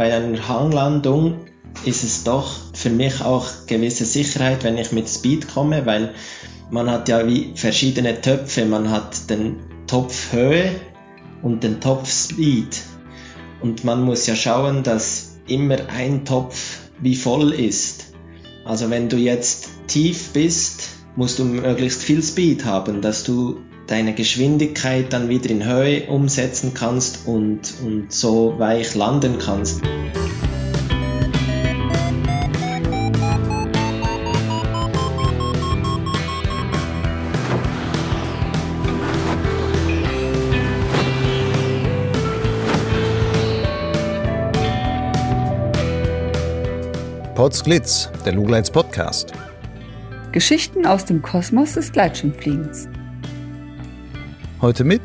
bei einer Hanglandung ist es doch für mich auch gewisse Sicherheit, wenn ich mit Speed komme, weil man hat ja wie verschiedene Töpfe. Man hat den Topf Höhe und den Topf Speed. Und man muss ja schauen, dass immer ein Topf wie voll ist. Also wenn du jetzt tief bist, musst du möglichst viel Speed haben, dass du deine Geschwindigkeit dann wieder in Höhe umsetzen kannst und, und so weich landen kannst. Potsglitz, der Lugleits Podcast. Geschichten aus dem Kosmos des Gleitschirmfliegens. Heute mit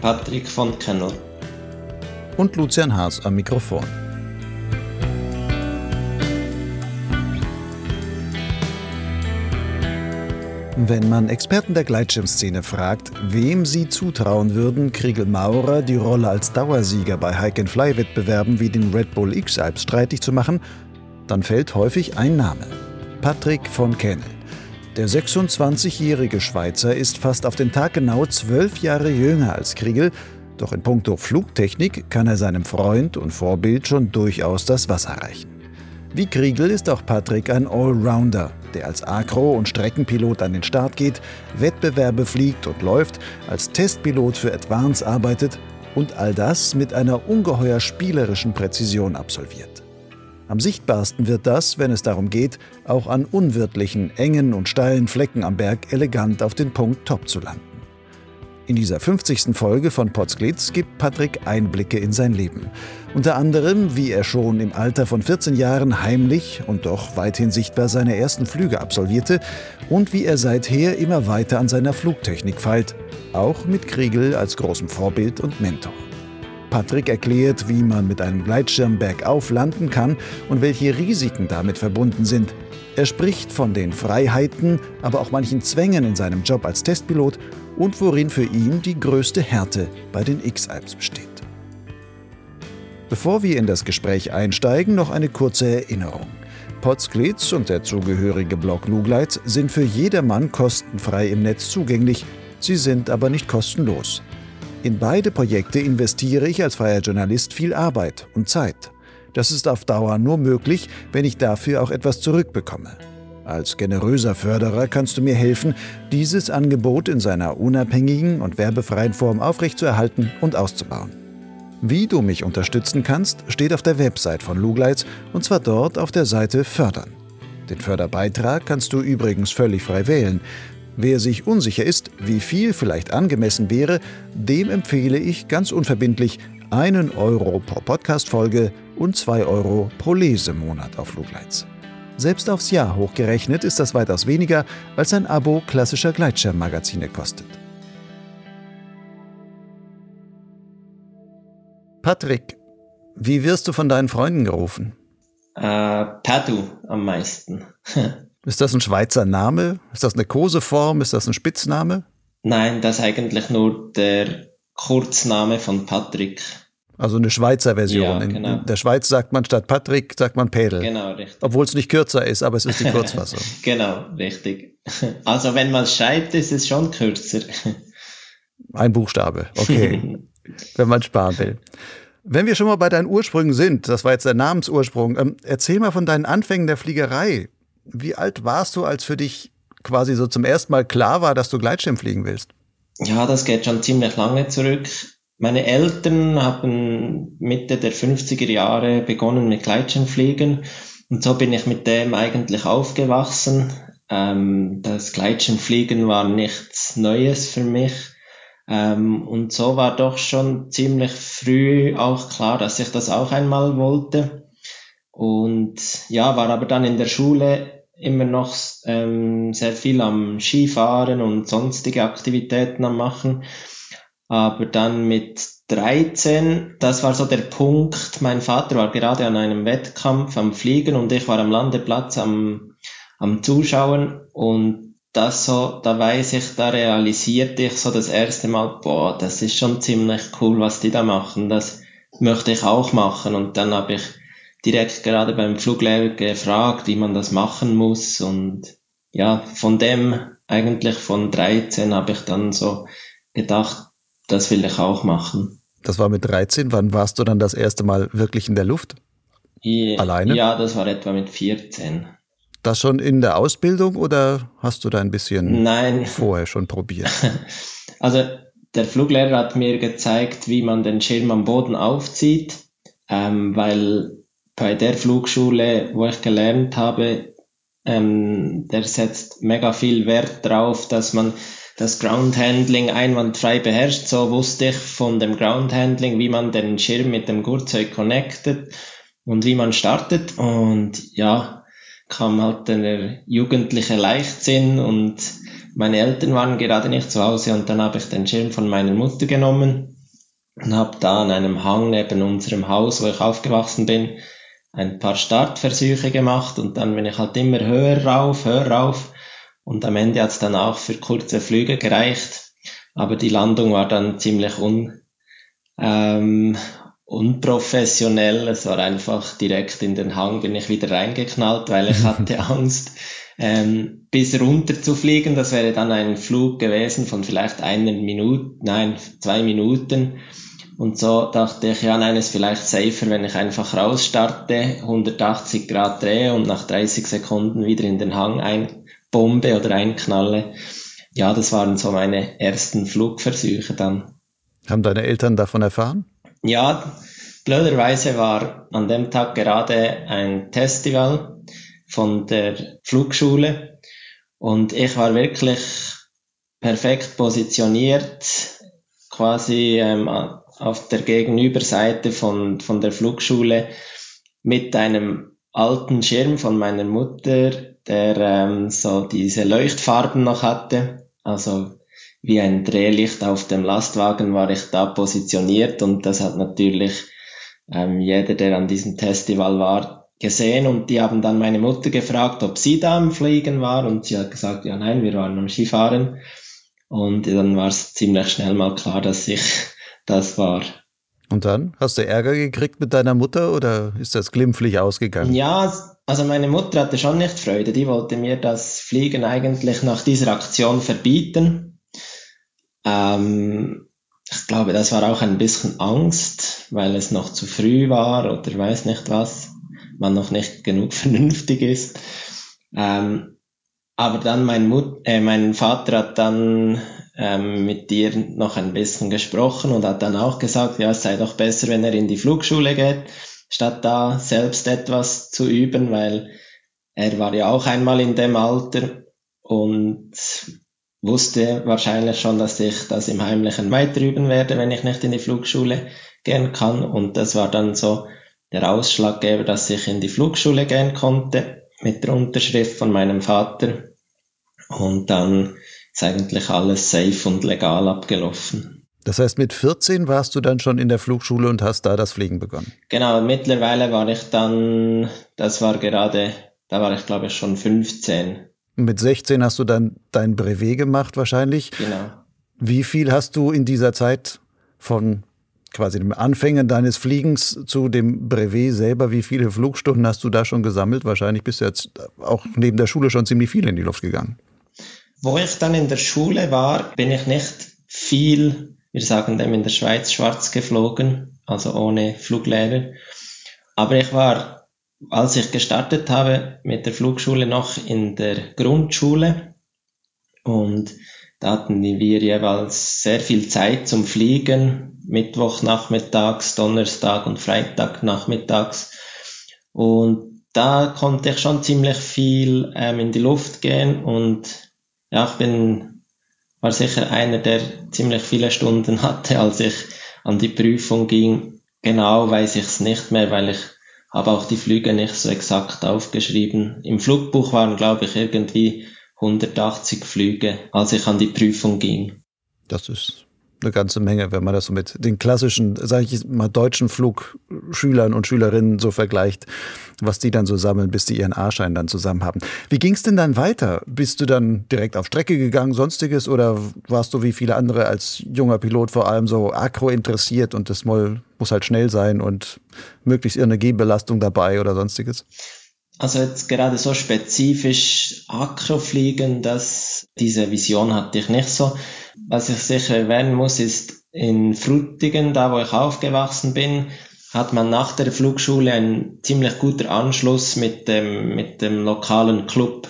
Patrick von Kennel und Lucian Haas am Mikrofon. Wenn man Experten der Gleitschirmszene fragt, wem sie zutrauen würden, Kriegel Maurer die Rolle als Dauersieger bei Hike-and-Fly-Wettbewerben wie den Red Bull X-Alps streitig zu machen, dann fällt häufig ein Name. Patrick von Kennel. Der 26-jährige Schweizer ist fast auf den Tag genau zwölf Jahre jünger als Kriegel, doch in puncto Flugtechnik kann er seinem Freund und Vorbild schon durchaus das Wasser reichen. Wie Kriegel ist auch Patrick ein Allrounder, der als Agro- und Streckenpilot an den Start geht, Wettbewerbe fliegt und läuft, als Testpilot für Advance arbeitet und all das mit einer ungeheuer spielerischen Präzision absolviert. Am sichtbarsten wird das, wenn es darum geht, auch an unwirtlichen, engen und steilen Flecken am Berg elegant auf den Punkt Top zu landen. In dieser 50. Folge von Potsglitz gibt Patrick Einblicke in sein Leben. Unter anderem, wie er schon im Alter von 14 Jahren heimlich und doch weithin sichtbar seine ersten Flüge absolvierte und wie er seither immer weiter an seiner Flugtechnik feilt, auch mit Kriegel als großem Vorbild und Mentor. Patrick erklärt, wie man mit einem Gleitschirm bergauf landen kann und welche Risiken damit verbunden sind. Er spricht von den Freiheiten, aber auch manchen Zwängen in seinem Job als Testpilot und worin für ihn die größte Härte bei den X-Alps besteht. Bevor wir in das Gespräch einsteigen, noch eine kurze Erinnerung. Potsglitz und der zugehörige Blog Lugleitz sind für jedermann kostenfrei im Netz zugänglich, sie sind aber nicht kostenlos. In beide Projekte investiere ich als freier Journalist viel Arbeit und Zeit. Das ist auf Dauer nur möglich, wenn ich dafür auch etwas zurückbekomme. Als generöser Förderer kannst du mir helfen, dieses Angebot in seiner unabhängigen und werbefreien Form aufrechtzuerhalten und auszubauen. Wie du mich unterstützen kannst, steht auf der Website von Lugleitz und zwar dort auf der Seite Fördern. Den Förderbeitrag kannst du übrigens völlig frei wählen. Wer sich unsicher ist, wie viel vielleicht angemessen wäre, dem empfehle ich ganz unverbindlich einen Euro pro Podcast-Folge und zwei Euro pro Lesemonat auf Lugleitz. Selbst aufs Jahr hochgerechnet ist das weitaus weniger, als ein Abo klassischer Gleitschirmmagazine kostet. Patrick, wie wirst du von deinen Freunden gerufen? Äh, Padu am meisten. ist das ein Schweizer Name? Ist das eine Koseform? Ist das ein Spitzname? Nein, das ist eigentlich nur der Kurzname von Patrick. Also eine Schweizer Version. Ja, genau. In der Schweiz sagt man statt Patrick, sagt man Pedel. Genau, richtig. Obwohl es nicht kürzer ist, aber es ist die Kurzfassung. genau, richtig. Also wenn man schreibt, ist es schon kürzer. Ein Buchstabe, okay. wenn man sparen will. Wenn wir schon mal bei deinen Ursprüngen sind, das war jetzt der Namensursprung, ähm, erzähl mal von deinen Anfängen der Fliegerei. Wie alt warst du, als für dich quasi so zum ersten Mal klar war, dass du Gleitschirm fliegen willst? Ja, das geht schon ziemlich lange zurück. Meine Eltern haben Mitte der 50er Jahre begonnen mit Gleitschirmfliegen und so bin ich mit dem eigentlich aufgewachsen. Ähm, das Gleitschirmfliegen war nichts Neues für mich. Ähm, und so war doch schon ziemlich früh auch klar, dass ich das auch einmal wollte. Und ja, war aber dann in der Schule immer noch ähm, sehr viel am Skifahren und sonstige Aktivitäten am machen. Aber dann mit 13, das war so der Punkt, mein Vater war gerade an einem Wettkampf am Fliegen und ich war am Landeplatz am, am Zuschauen und das so, da weiß ich, da realisierte ich so das erste Mal, boah, das ist schon ziemlich cool, was die da machen. Das, möchte ich auch machen. Und dann habe ich direkt gerade beim Fluglehrer gefragt, wie man das machen muss. Und ja, von dem eigentlich von 13 habe ich dann so gedacht, das will ich auch machen. Das war mit 13. Wann warst du dann das erste Mal wirklich in der Luft? Ja, Alleine? Ja, das war etwa mit 14. Das schon in der Ausbildung oder hast du da ein bisschen Nein. vorher schon probiert? Also der Fluglehrer hat mir gezeigt, wie man den Schirm am Boden aufzieht, ähm, weil bei der Flugschule, wo ich gelernt habe, ähm, der setzt mega viel Wert drauf, dass man das Ground Handling einwandfrei beherrscht. So wusste ich von dem Ground Handling, wie man den Schirm mit dem Gurtzeug connectet und wie man startet. Und ja, kam halt der jugendliche Leichtsinn und meine Eltern waren gerade nicht zu Hause und dann habe ich den Schirm von meiner Mutter genommen und habe da an einem Hang neben unserem Haus, wo ich aufgewachsen bin, ein paar Startversuche gemacht und dann bin ich halt immer höher rauf, höher rauf und am Ende hat es dann auch für kurze Flüge gereicht, aber die Landung war dann ziemlich un, ähm, unprofessionell. Es war einfach direkt in den Hang bin ich wieder reingeknallt, weil ich hatte Angst, ähm, bis runter zu fliegen. Das wäre dann ein Flug gewesen von vielleicht einer Minute, nein, zwei Minuten. Und so dachte ich, ja, nein, ist vielleicht safer, wenn ich einfach rausstarte, 180 Grad drehe und nach 30 Sekunden wieder in den Hang einbombe oder einknalle. Ja, das waren so meine ersten Flugversuche dann. Haben deine Eltern davon erfahren? Ja, blöderweise war an dem Tag gerade ein Festival von der Flugschule und ich war wirklich perfekt positioniert, quasi ähm, auf der Gegenüberseite von, von der Flugschule mit einem alten Schirm von meiner Mutter, der ähm, so diese Leuchtfarben noch hatte, also wie ein Drehlicht auf dem Lastwagen war ich da positioniert und das hat natürlich ähm, jeder, der an diesem Festival war, gesehen. Und die haben dann meine Mutter gefragt, ob sie da am Fliegen war. Und sie hat gesagt, ja nein, wir waren am Skifahren. Und dann war es ziemlich schnell mal klar, dass ich das war. Und dann? Hast du Ärger gekriegt mit deiner Mutter oder ist das glimpflich ausgegangen? Ja, also meine Mutter hatte schon nicht Freude. Die wollte mir das Fliegen eigentlich nach dieser Aktion verbieten. Ähm, ich glaube, das war auch ein bisschen Angst, weil es noch zu früh war oder weiß nicht was, man noch nicht genug vernünftig ist. Ähm, aber dann mein, Mut äh, mein Vater hat dann ähm, mit dir noch ein bisschen gesprochen und hat dann auch gesagt, ja, es sei doch besser, wenn er in die Flugschule geht, statt da selbst etwas zu üben, weil er war ja auch einmal in dem Alter und wusste wahrscheinlich schon, dass ich das im Heimlichen weiter üben werde, wenn ich nicht in die Flugschule gehen kann. Und das war dann so der Ausschlaggeber, dass ich in die Flugschule gehen konnte mit der Unterschrift von meinem Vater. Und dann ist eigentlich alles safe und legal abgelaufen. Das heißt, mit 14 warst du dann schon in der Flugschule und hast da das Fliegen begonnen? Genau, mittlerweile war ich dann, das war gerade, da war ich glaube ich schon 15. Mit 16 hast du dann dein Brevet gemacht wahrscheinlich. Genau. Wie viel hast du in dieser Zeit von quasi dem Anfängen deines Fliegens zu dem Brevet selber, wie viele Flugstunden hast du da schon gesammelt? Wahrscheinlich bist du jetzt auch neben der Schule schon ziemlich viel in die Luft gegangen. Wo ich dann in der Schule war, bin ich nicht viel, wir sagen dem in der Schweiz, schwarz geflogen, also ohne Fluglehrer. Aber ich war, als ich gestartet habe mit der Flugschule noch in der Grundschule und da hatten wir jeweils sehr viel Zeit zum Fliegen, Mittwoch nachmittags, Donnerstag und Freitag nachmittags. Und da konnte ich schon ziemlich viel ähm, in die Luft gehen und ja, ich bin, war sicher einer, der ziemlich viele Stunden hatte, als ich an die Prüfung ging. Genau weiß ich es nicht mehr, weil ich habe auch die Flüge nicht so exakt aufgeschrieben. Im Flugbuch waren, glaube ich, irgendwie 180 Flüge, als ich an die Prüfung ging. Das ist eine ganze Menge, wenn man das so mit den klassischen, sage ich mal, deutschen Flugschülern und Schülerinnen so vergleicht, was die dann so sammeln, bis die ihren A-Schein dann zusammen haben. Wie ging es denn dann weiter? Bist du dann direkt auf Strecke gegangen, sonstiges, oder warst du wie viele andere als junger Pilot vor allem so akro interessiert und das Moll muss halt schnell sein und möglichst irgendeine G-Belastung dabei oder sonstiges? Also jetzt gerade so spezifisch Akrofliegen, dass diese Vision hatte ich nicht so. Was ich sicher erwähnen muss, ist in Frutigen, da wo ich aufgewachsen bin, hat man nach der Flugschule einen ziemlich guter Anschluss mit dem, mit dem lokalen Club.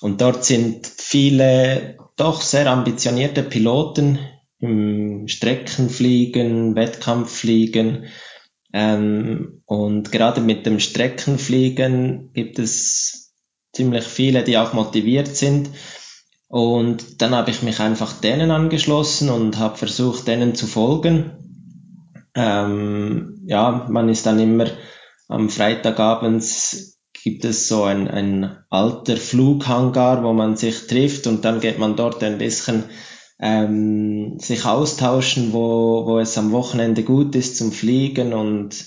Und dort sind viele doch sehr ambitionierte Piloten im Streckenfliegen, Wettkampffliegen, ähm, und gerade mit dem Streckenfliegen gibt es ziemlich viele, die auch motiviert sind. Und dann habe ich mich einfach denen angeschlossen und habe versucht, denen zu folgen. Ähm, ja, man ist dann immer am Freitagabends gibt es so ein, ein alter Flughangar, wo man sich trifft und dann geht man dort ein bisschen ähm, sich austauschen, wo, wo es am Wochenende gut ist zum Fliegen und,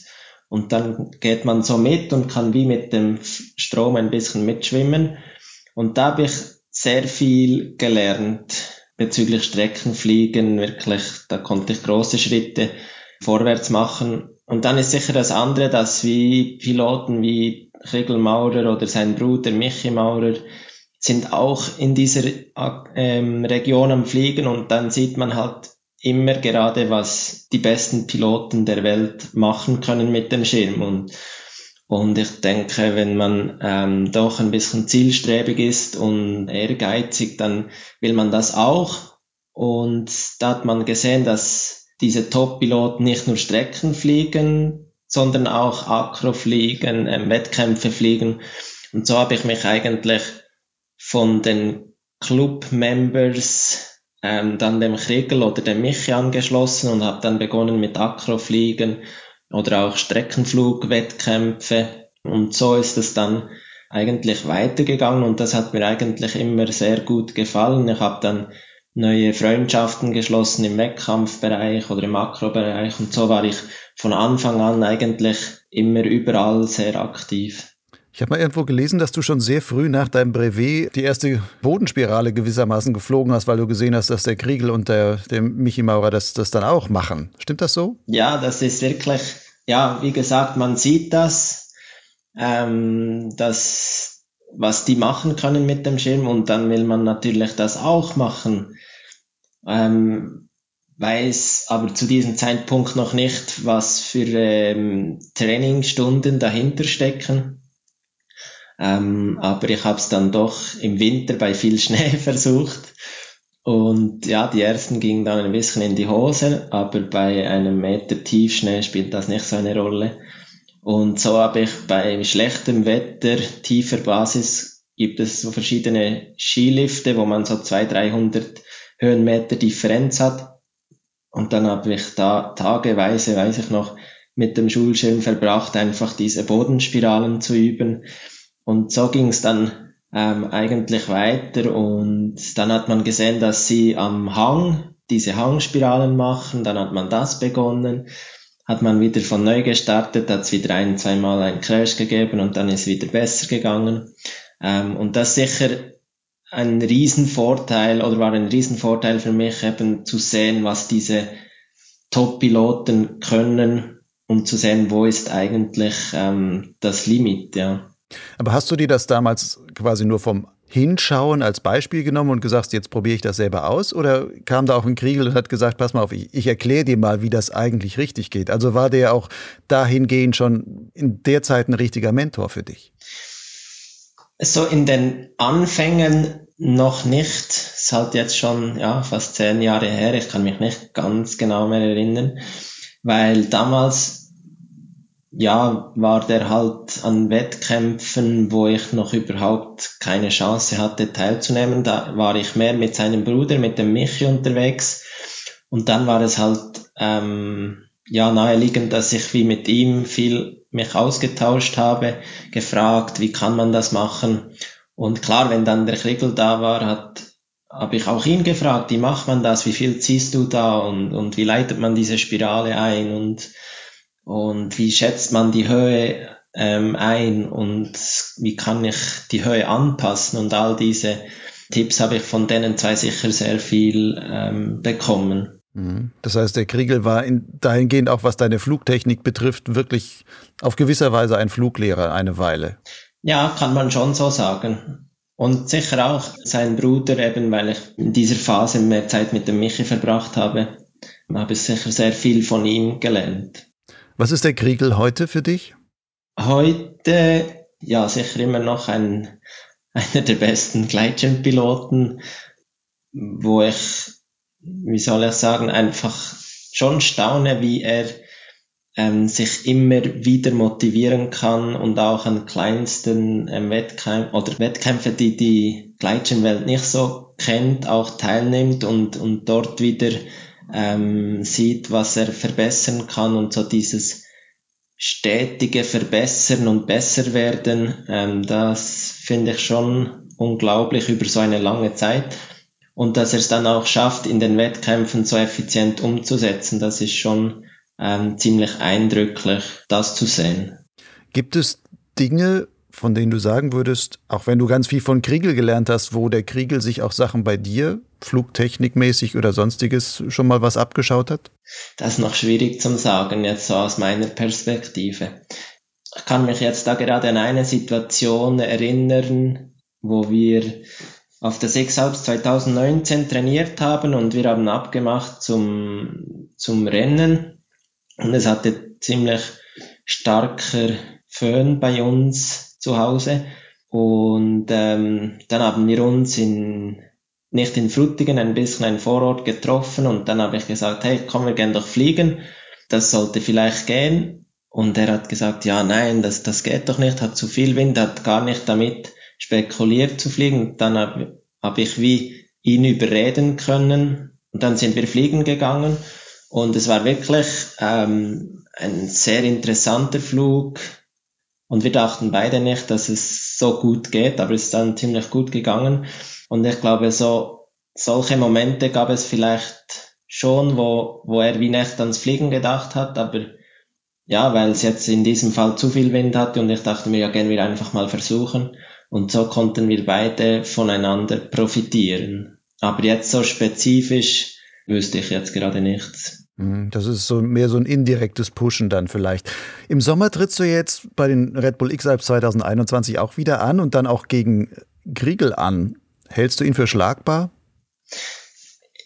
und dann geht man so mit und kann wie mit dem Strom ein bisschen mitschwimmen. Und da habe ich sehr viel gelernt bezüglich Streckenfliegen, wirklich, da konnte ich große Schritte vorwärts machen. Und dann ist sicher das andere, dass wie Piloten wie Kriegel Maurer oder sein Bruder Michi Maurer sind auch in dieser ähm, Region am Fliegen. Und dann sieht man halt immer gerade, was die besten Piloten der Welt machen können mit dem Schirm. Und und ich denke, wenn man ähm, doch ein bisschen zielstrebig ist und ehrgeizig, dann will man das auch. Und da hat man gesehen, dass diese Top-Piloten nicht nur Strecken fliegen, sondern auch Akro fliegen, äh, Wettkämpfe fliegen. Und so habe ich mich eigentlich von den Club-Members ähm, dann dem Kriegel oder dem Michi angeschlossen und habe dann begonnen mit Akrofliegen oder auch Streckenflugwettkämpfe. Und so ist es dann eigentlich weitergegangen und das hat mir eigentlich immer sehr gut gefallen. Ich habe dann neue Freundschaften geschlossen im Wettkampfbereich oder im Makrobereich und so war ich von Anfang an eigentlich immer überall sehr aktiv. Ich habe mal irgendwo gelesen, dass du schon sehr früh nach deinem Brevet die erste Bodenspirale gewissermaßen geflogen hast, weil du gesehen hast, dass der Kriegel und der, der Michi Maurer das, das dann auch machen. Stimmt das so? Ja, das ist wirklich, ja, wie gesagt, man sieht das, ähm, das, was die machen können mit dem Schirm und dann will man natürlich das auch machen. Ähm, weiß aber zu diesem Zeitpunkt noch nicht, was für ähm, Trainingsstunden dahinter stecken. Ähm, aber ich habe es dann doch im Winter bei viel Schnee versucht. Und ja, die ersten gingen dann ein bisschen in die Hose, aber bei einem Meter Tiefschnee spielt das nicht so eine Rolle. Und so habe ich bei schlechtem Wetter, tiefer Basis, gibt es so verschiedene Skilifte, wo man so 200, 300 Höhenmeter Differenz hat. Und dann habe ich da tageweise, weiß ich noch, mit dem Schulschirm verbracht, einfach diese Bodenspiralen zu üben. Und so ging es dann ähm, eigentlich weiter und dann hat man gesehen, dass sie am Hang diese Hangspiralen machen, dann hat man das begonnen, hat man wieder von neu gestartet, hat es wieder ein, zweimal einen Crash gegeben und dann ist wieder besser gegangen. Ähm, und das sicher ein Riesenvorteil oder war ein Riesenvorteil für mich eben zu sehen, was diese Top-Piloten können und zu sehen, wo ist eigentlich ähm, das Limit, ja. Aber hast du dir das damals quasi nur vom Hinschauen als Beispiel genommen und gesagt, jetzt probiere ich das selber aus? Oder kam da auch ein Kriegel und hat gesagt, pass mal auf, ich, ich erkläre dir mal, wie das eigentlich richtig geht? Also war der auch dahingehend schon in der Zeit ein richtiger Mentor für dich? So in den Anfängen noch nicht. Es ist halt jetzt schon ja, fast zehn Jahre her. Ich kann mich nicht ganz genau mehr erinnern, weil damals ja, war der halt an Wettkämpfen, wo ich noch überhaupt keine Chance hatte teilzunehmen. Da war ich mehr mit seinem Bruder, mit dem Michi unterwegs. Und dann war es halt ähm, ja naheliegend, dass ich wie mit ihm viel mich ausgetauscht habe, gefragt, wie kann man das machen. Und klar, wenn dann der Kriegel da war, hat habe ich auch ihn gefragt, wie macht man das, wie viel ziehst du da und, und wie leitet man diese Spirale ein und, und wie schätzt man die Höhe ähm, ein und wie kann ich die Höhe anpassen und all diese Tipps habe ich von denen zwei sicher sehr viel ähm, bekommen. Mhm. Das heißt, der Kriegel war in, dahingehend auch, was deine Flugtechnik betrifft, wirklich auf gewisser Weise ein Fluglehrer eine Weile. Ja, kann man schon so sagen. Und sicher auch sein Bruder, eben weil ich in dieser Phase mehr Zeit mit dem Michi verbracht habe, habe ich sicher sehr viel von ihm gelernt. Was ist der Kriegel heute für dich? Heute, ja, sicher immer noch ein, einer der besten Gleitschirmpiloten, wo ich wie soll ich sagen, einfach schon staune, wie er ähm, sich immer wieder motivieren kann und auch an kleinsten ähm, Wettkämpfen oder Wettkämpfe, die die Gleitschirmwelt nicht so kennt, auch teilnimmt und, und dort wieder ähm, sieht, was er verbessern kann und so dieses stetige Verbessern und besser werden, ähm, das finde ich schon unglaublich über so eine lange Zeit und dass er es dann auch schafft, in den Wettkämpfen so effizient umzusetzen, das ist schon ähm, ziemlich eindrücklich, das zu sehen. Gibt es Dinge, von denen du sagen würdest, auch wenn du ganz viel von Kriegel gelernt hast, wo der Kriegel sich auch Sachen bei dir, flugtechnikmäßig oder sonstiges, schon mal was abgeschaut hat? Das ist noch schwierig zum sagen, jetzt so aus meiner Perspektive. Ich kann mich jetzt da gerade an eine Situation erinnern, wo wir auf der Sechshalbs 2019 trainiert haben und wir haben abgemacht zum, zum Rennen. Und es hatte ziemlich starker Föhn bei uns zu Hause. Und ähm, dann haben wir uns in, nicht in Frutigen, ein bisschen ein Vorort getroffen und dann habe ich gesagt, hey, komm, wir gehen doch fliegen. Das sollte vielleicht gehen. Und er hat gesagt, ja, nein, das, das geht doch nicht, hat zu viel Wind, hat gar nicht damit spekuliert zu fliegen. Dann habe hab ich wie ihn überreden können und dann sind wir fliegen gegangen und es war wirklich ähm, ein sehr interessanter Flug und wir dachten beide nicht, dass es so gut geht, aber es ist dann ziemlich gut gegangen und ich glaube so solche Momente gab es vielleicht schon, wo, wo er wie nicht ans Fliegen gedacht hat, aber ja, weil es jetzt in diesem Fall zu viel Wind hatte und ich dachte mir, ja, gehen wir einfach mal versuchen. Und so konnten wir beide voneinander profitieren. Aber jetzt so spezifisch wüsste ich jetzt gerade nichts. Mhm, das ist so mehr so ein indirektes Pushen dann vielleicht. Im Sommer trittst du jetzt bei den Red Bull X-Alps 2021 auch wieder an und dann auch gegen Griegel an. Hältst du ihn für schlagbar?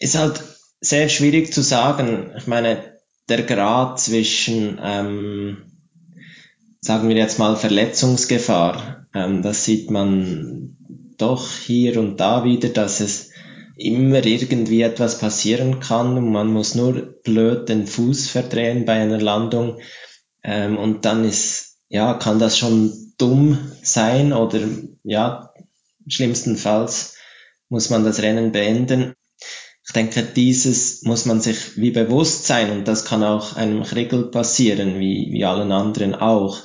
Ist halt sehr schwierig zu sagen. Ich meine, der Grad zwischen, ähm, sagen wir jetzt mal, Verletzungsgefahr ähm, das sieht man doch hier und da wieder, dass es immer irgendwie etwas passieren kann und man muss nur blöd den Fuß verdrehen bei einer Landung ähm, und dann ist, ja, kann das schon dumm sein oder ja, schlimmstenfalls muss man das Rennen beenden. Ich denke, dieses muss man sich wie bewusst sein und das kann auch einem Kriegel passieren, wie, wie allen anderen auch.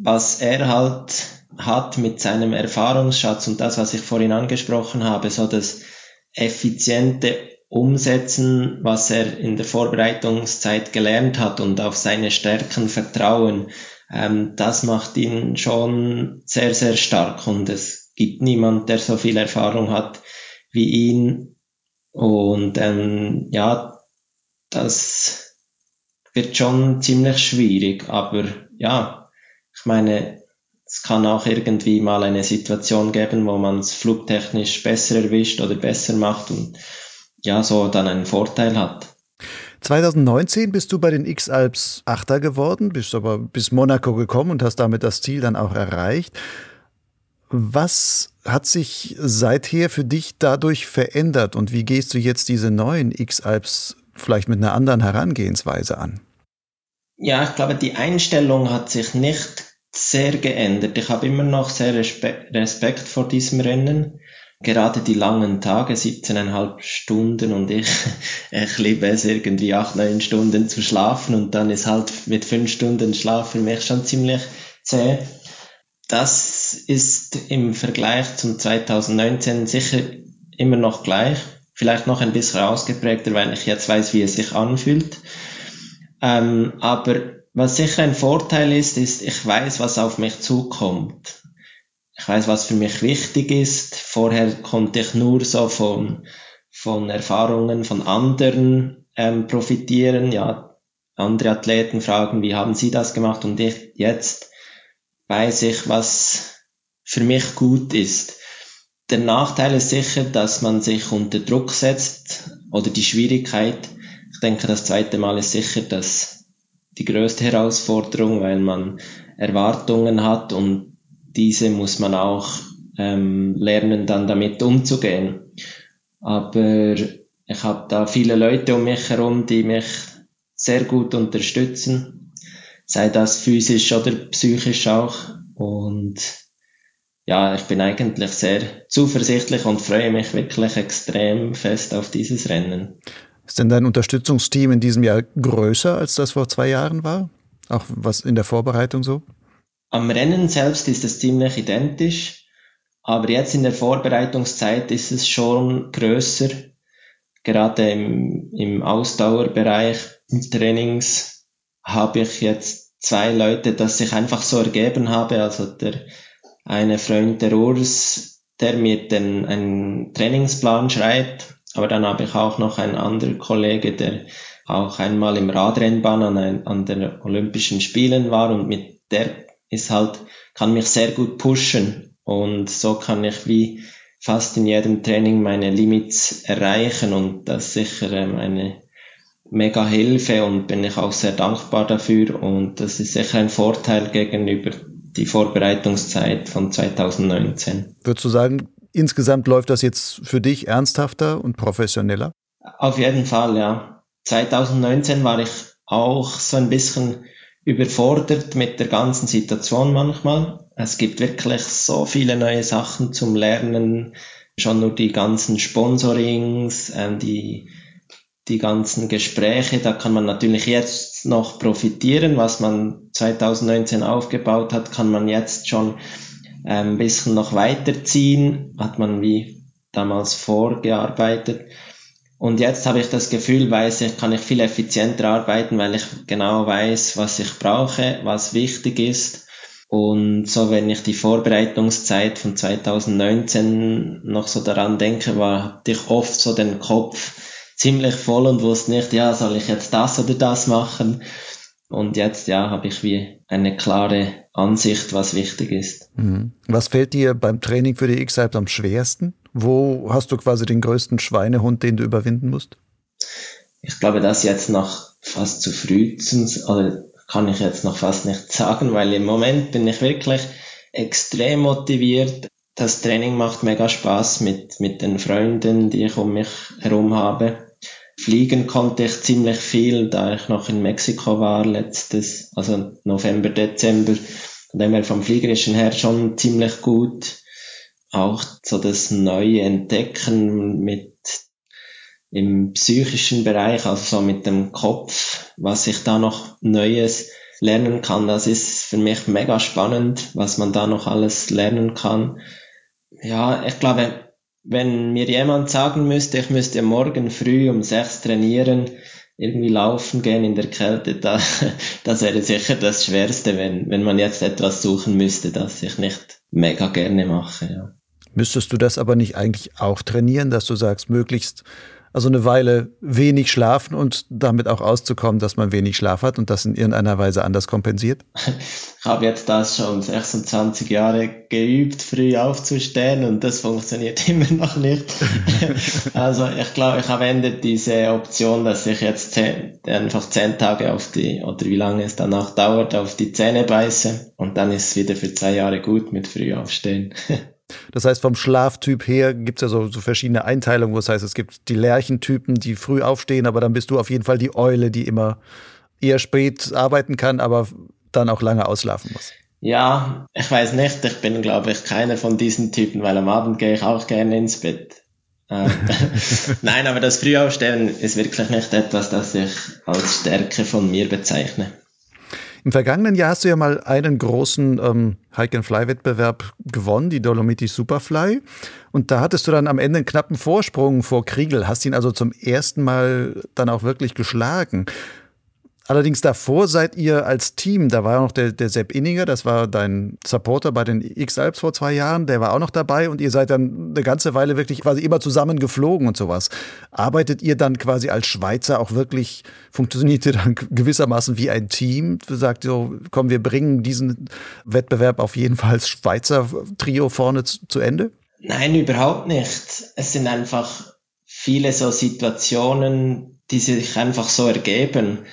Was er halt hat mit seinem Erfahrungsschatz und das, was ich vorhin angesprochen habe, so das effiziente Umsetzen, was er in der Vorbereitungszeit gelernt hat und auf seine Stärken vertrauen, ähm, das macht ihn schon sehr, sehr stark und es gibt niemand, der so viel Erfahrung hat wie ihn. Und ähm, ja, das wird schon ziemlich schwierig, aber ja, ich meine, es kann auch irgendwie mal eine Situation geben, wo man es flugtechnisch besser erwischt oder besser macht und ja, so dann einen Vorteil hat. 2019 bist du bei den X-Alps Achter geworden, bist aber bis Monaco gekommen und hast damit das Ziel dann auch erreicht. Was hat sich seither für dich dadurch verändert und wie gehst du jetzt diese neuen X-Alps vielleicht mit einer anderen Herangehensweise an? Ja, ich glaube, die Einstellung hat sich nicht sehr geändert. Ich habe immer noch sehr Respekt vor diesem Rennen. Gerade die langen Tage, 17,5 Stunden und ich, ich liebe es irgendwie 8, 9 Stunden zu schlafen und dann ist halt mit 5 Stunden Schlaf für mich schon ziemlich zäh. Das ist im Vergleich zum 2019 sicher immer noch gleich. Vielleicht noch ein bisschen ausgeprägter, weil ich jetzt weiß, wie es sich anfühlt. Ähm, aber was sicher ein Vorteil ist, ist, ich weiß, was auf mich zukommt. Ich weiß, was für mich wichtig ist. Vorher konnte ich nur so von, von Erfahrungen von anderen ähm, profitieren. Ja, andere Athleten fragen, wie haben sie das gemacht? Und ich jetzt weiß ich, was für mich gut ist. Der Nachteil ist sicher, dass man sich unter Druck setzt oder die Schwierigkeit. Ich denke, das zweite Mal ist sicher dass die größte Herausforderung, weil man Erwartungen hat und diese muss man auch ähm, lernen, dann damit umzugehen. Aber ich habe da viele Leute um mich herum, die mich sehr gut unterstützen, sei das physisch oder psychisch auch. Und ja, ich bin eigentlich sehr zuversichtlich und freue mich wirklich extrem fest auf dieses Rennen. Ist denn dein Unterstützungsteam in diesem Jahr größer, als das vor zwei Jahren war? Auch was in der Vorbereitung so? Am Rennen selbst ist es ziemlich identisch, aber jetzt in der Vorbereitungszeit ist es schon größer. Gerade im, im Ausdauerbereich Trainings habe ich jetzt zwei Leute, das sich einfach so ergeben habe. Also der eine Freund der Urs, der mir den, einen Trainingsplan schreibt. Aber dann habe ich auch noch einen anderen Kollege, der auch einmal im Radrennbahn an, ein, an den Olympischen Spielen war und mit der ist halt, kann mich sehr gut pushen. Und so kann ich wie fast in jedem Training meine Limits erreichen und das ist sicher ähm, eine mega Hilfe und bin ich auch sehr dankbar dafür und das ist sicher ein Vorteil gegenüber die Vorbereitungszeit von 2019. Würdest du sagen, insgesamt läuft das jetzt für dich ernsthafter und professioneller? Auf jeden Fall, ja. 2019 war ich auch so ein bisschen überfordert mit der ganzen Situation manchmal. Es gibt wirklich so viele neue Sachen zum Lernen. Schon nur die ganzen Sponsorings, äh, die die ganzen Gespräche, da kann man natürlich jetzt noch profitieren, was man 2019 aufgebaut hat, kann man jetzt schon ein bisschen noch weiterziehen, hat man wie damals vorgearbeitet. Und jetzt habe ich das Gefühl, weiß ich, kann ich viel effizienter arbeiten, weil ich genau weiß, was ich brauche, was wichtig ist. Und so, wenn ich die Vorbereitungszeit von 2019 noch so daran denke, war, hatte ich oft so den Kopf, ziemlich voll und wusste nicht, ja, soll ich jetzt das oder das machen? Und jetzt, ja, habe ich wie eine klare Ansicht, was wichtig ist. Mhm. Was fällt dir beim Training für die X-Hype am schwersten? Wo hast du quasi den größten Schweinehund, den du überwinden musst? Ich glaube, das jetzt noch fast zu früh, oder kann ich jetzt noch fast nicht sagen, weil im Moment bin ich wirklich extrem motiviert, das Training macht mega Spaß mit, mit den Freunden, die ich um mich herum habe. Fliegen konnte ich ziemlich viel, da ich noch in Mexiko war letztes, also November, Dezember. Von dem her vom Fliegerischen her schon ziemlich gut. Auch so das neue Entdecken mit im psychischen Bereich, also so mit dem Kopf, was ich da noch Neues lernen kann, das ist für mich mega spannend, was man da noch alles lernen kann ja, ich glaube, wenn mir jemand sagen müsste, ich müsste morgen früh um sechs trainieren, irgendwie laufen gehen in der Kälte, da, das wäre sicher das Schwerste, wenn, wenn man jetzt etwas suchen müsste, das ich nicht mega gerne mache. Ja. Müsstest du das aber nicht eigentlich auch trainieren, dass du sagst, möglichst also eine Weile wenig schlafen und damit auch auszukommen, dass man wenig Schlaf hat und das in irgendeiner Weise anders kompensiert? Ich habe jetzt das schon 26 Jahre geübt, früh aufzustehen und das funktioniert immer noch nicht. also ich glaube, ich habe Ende diese Option, dass ich jetzt zehn, einfach zehn Tage auf die, oder wie lange es danach dauert, auf die Zähne beiße und dann ist es wieder für zwei Jahre gut mit früh aufstehen. Das heißt, vom Schlaftyp her gibt es ja so, so, verschiedene Einteilungen, es heißt, es gibt die Lerchentypen, die früh aufstehen, aber dann bist du auf jeden Fall die Eule, die immer eher spät arbeiten kann, aber dann auch lange ausschlafen muss. Ja, ich weiß nicht, ich bin, glaube ich, keiner von diesen Typen, weil am Abend gehe ich auch gerne ins Bett. Äh, Nein, aber das Frühaufstehen ist wirklich nicht etwas, das ich als Stärke von mir bezeichne. Im vergangenen Jahr hast du ja mal einen großen ähm, Hike-and-Fly-Wettbewerb gewonnen, die Dolomiti Superfly. Und da hattest du dann am Ende einen knappen Vorsprung vor Kriegel, hast ihn also zum ersten Mal dann auch wirklich geschlagen. Allerdings davor seid ihr als Team, da war noch der, der Sepp Inninger, das war dein Supporter bei den X-Alps vor zwei Jahren, der war auch noch dabei und ihr seid dann eine ganze Weile wirklich quasi immer zusammen geflogen und sowas. Arbeitet ihr dann quasi als Schweizer auch wirklich, funktioniert ihr dann gewissermaßen wie ein Team? Du sagst so, komm, wir bringen diesen Wettbewerb auf jeden Fall als Schweizer Trio vorne zu, zu Ende? Nein, überhaupt nicht. Es sind einfach viele so Situationen, die sich einfach so ergeben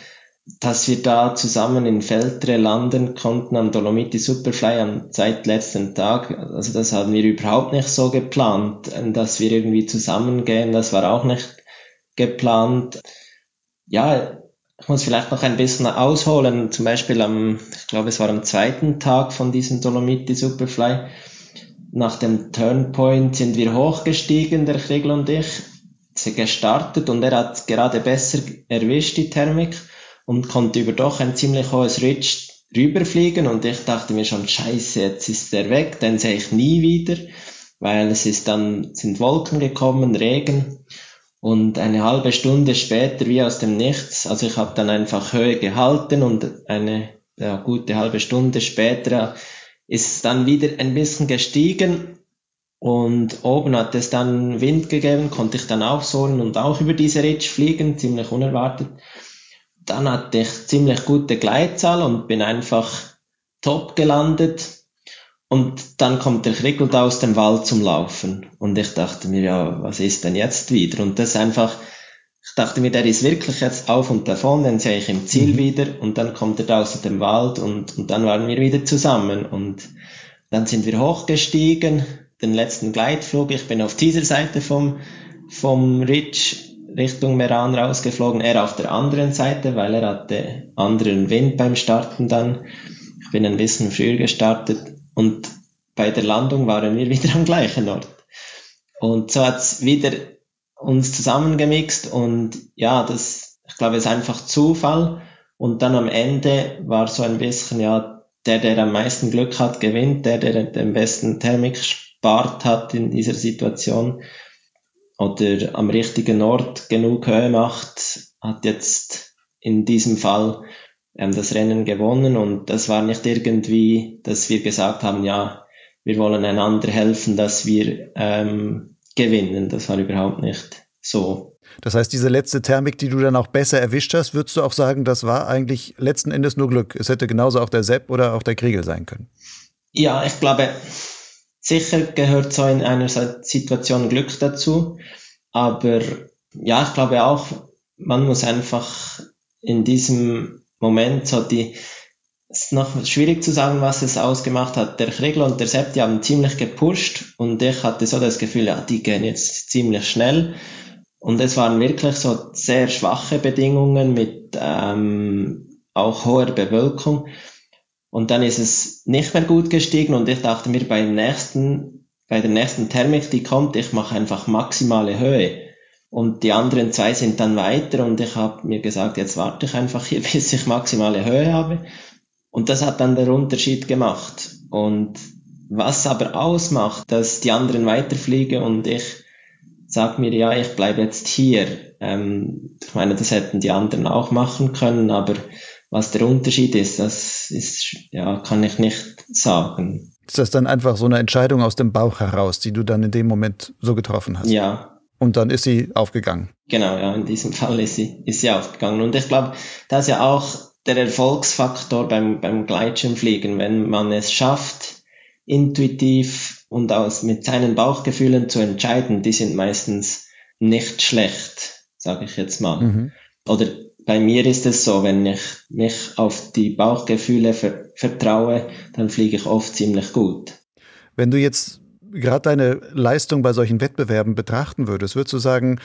dass wir da zusammen in Feltre landen konnten am Dolomiti Superfly am zweitletzten Tag. Also das haben wir überhaupt nicht so geplant, dass wir irgendwie zusammengehen. Das war auch nicht geplant. Ja, ich muss vielleicht noch ein bisschen ausholen. Zum Beispiel am, ich glaube, es war am zweiten Tag von diesem Dolomiti Superfly. Nach dem Turnpoint sind wir hochgestiegen, der Kriegel und ich, sie gestartet und er hat gerade besser erwischt, die Thermik und konnte über doch ein ziemlich hohes Ridge rüberfliegen und ich dachte mir schon, scheiße, jetzt ist der weg, den sehe ich nie wieder, weil es ist dann, sind Wolken gekommen, Regen und eine halbe Stunde später, wie aus dem Nichts, also ich habe dann einfach Höhe gehalten und eine ja, gute halbe Stunde später ist es dann wieder ein bisschen gestiegen und oben hat es dann Wind gegeben, konnte ich dann aufsohren und auch über diese Ridge fliegen, ziemlich unerwartet dann hatte ich ziemlich gute Gleitzahl und bin einfach top gelandet. Und dann kommt der Kriegel da aus dem Wald zum Laufen. Und ich dachte mir, ja, was ist denn jetzt wieder? Und das einfach, ich dachte mir, der ist wirklich jetzt auf und davon, den sehe ich im Ziel mhm. wieder. Und dann kommt er da aus dem Wald und, und dann waren wir wieder zusammen. Und dann sind wir hochgestiegen, den letzten Gleitflug. Ich bin auf dieser Seite vom, vom Ridge Richtung Meran rausgeflogen, er auf der anderen Seite, weil er hatte anderen Wind beim Starten dann. Ich bin ein bisschen früher gestartet und bei der Landung waren wir wieder am gleichen Ort. Und so hat's wieder uns zusammengemixt und ja, das, ich glaube, es ist einfach Zufall. Und dann am Ende war so ein bisschen, ja, der, der am meisten Glück hat, gewinnt, der, der den besten Thermik spart hat in dieser Situation oder am richtigen Ort genug Höhe macht, hat jetzt in diesem Fall ähm, das Rennen gewonnen und das war nicht irgendwie, dass wir gesagt haben, ja, wir wollen einander helfen, dass wir ähm, gewinnen. Das war überhaupt nicht so. Das heißt, diese letzte Thermik, die du dann auch besser erwischt hast, würdest du auch sagen, das war eigentlich letzten Endes nur Glück. Es hätte genauso auch der Sepp oder auch der Kriegel sein können. Ja, ich glaube, Sicher gehört so in einer Situation Glück dazu, aber ja, ich glaube auch, man muss einfach in diesem Moment so die, es ist noch schwierig zu sagen, was es ausgemacht hat. Der Kriegel und der Sepp, die haben ziemlich gepusht und ich hatte so das Gefühl, ja, die gehen jetzt ziemlich schnell. Und es waren wirklich so sehr schwache Bedingungen mit ähm, auch hoher Bewölkung. Und dann ist es nicht mehr gut gestiegen und ich dachte mir beim nächsten, bei der nächsten Thermik, die kommt, ich mache einfach maximale Höhe. Und die anderen zwei sind dann weiter und ich habe mir gesagt, jetzt warte ich einfach hier, bis ich maximale Höhe habe. Und das hat dann der Unterschied gemacht. Und was aber ausmacht, dass die anderen weiterfliegen und ich sag mir, ja, ich bleibe jetzt hier. Ähm, ich meine, das hätten die anderen auch machen können, aber was der Unterschied ist, das ist, ja, kann ich nicht sagen. Ist das dann einfach so eine Entscheidung aus dem Bauch heraus, die du dann in dem Moment so getroffen hast? Ja. Und dann ist sie aufgegangen. Genau, ja, in diesem Fall ist sie, ist sie aufgegangen. Und ich glaube, das ist ja auch der Erfolgsfaktor beim, beim Gleitschirmfliegen, wenn man es schafft, intuitiv und aus, mit seinen Bauchgefühlen zu entscheiden, die sind meistens nicht schlecht, sage ich jetzt mal. Mhm. Oder bei mir ist es so, wenn ich mich auf die Bauchgefühle ver vertraue, dann fliege ich oft ziemlich gut. Wenn du jetzt gerade deine Leistung bei solchen Wettbewerben betrachten würdest, würdest du sagen,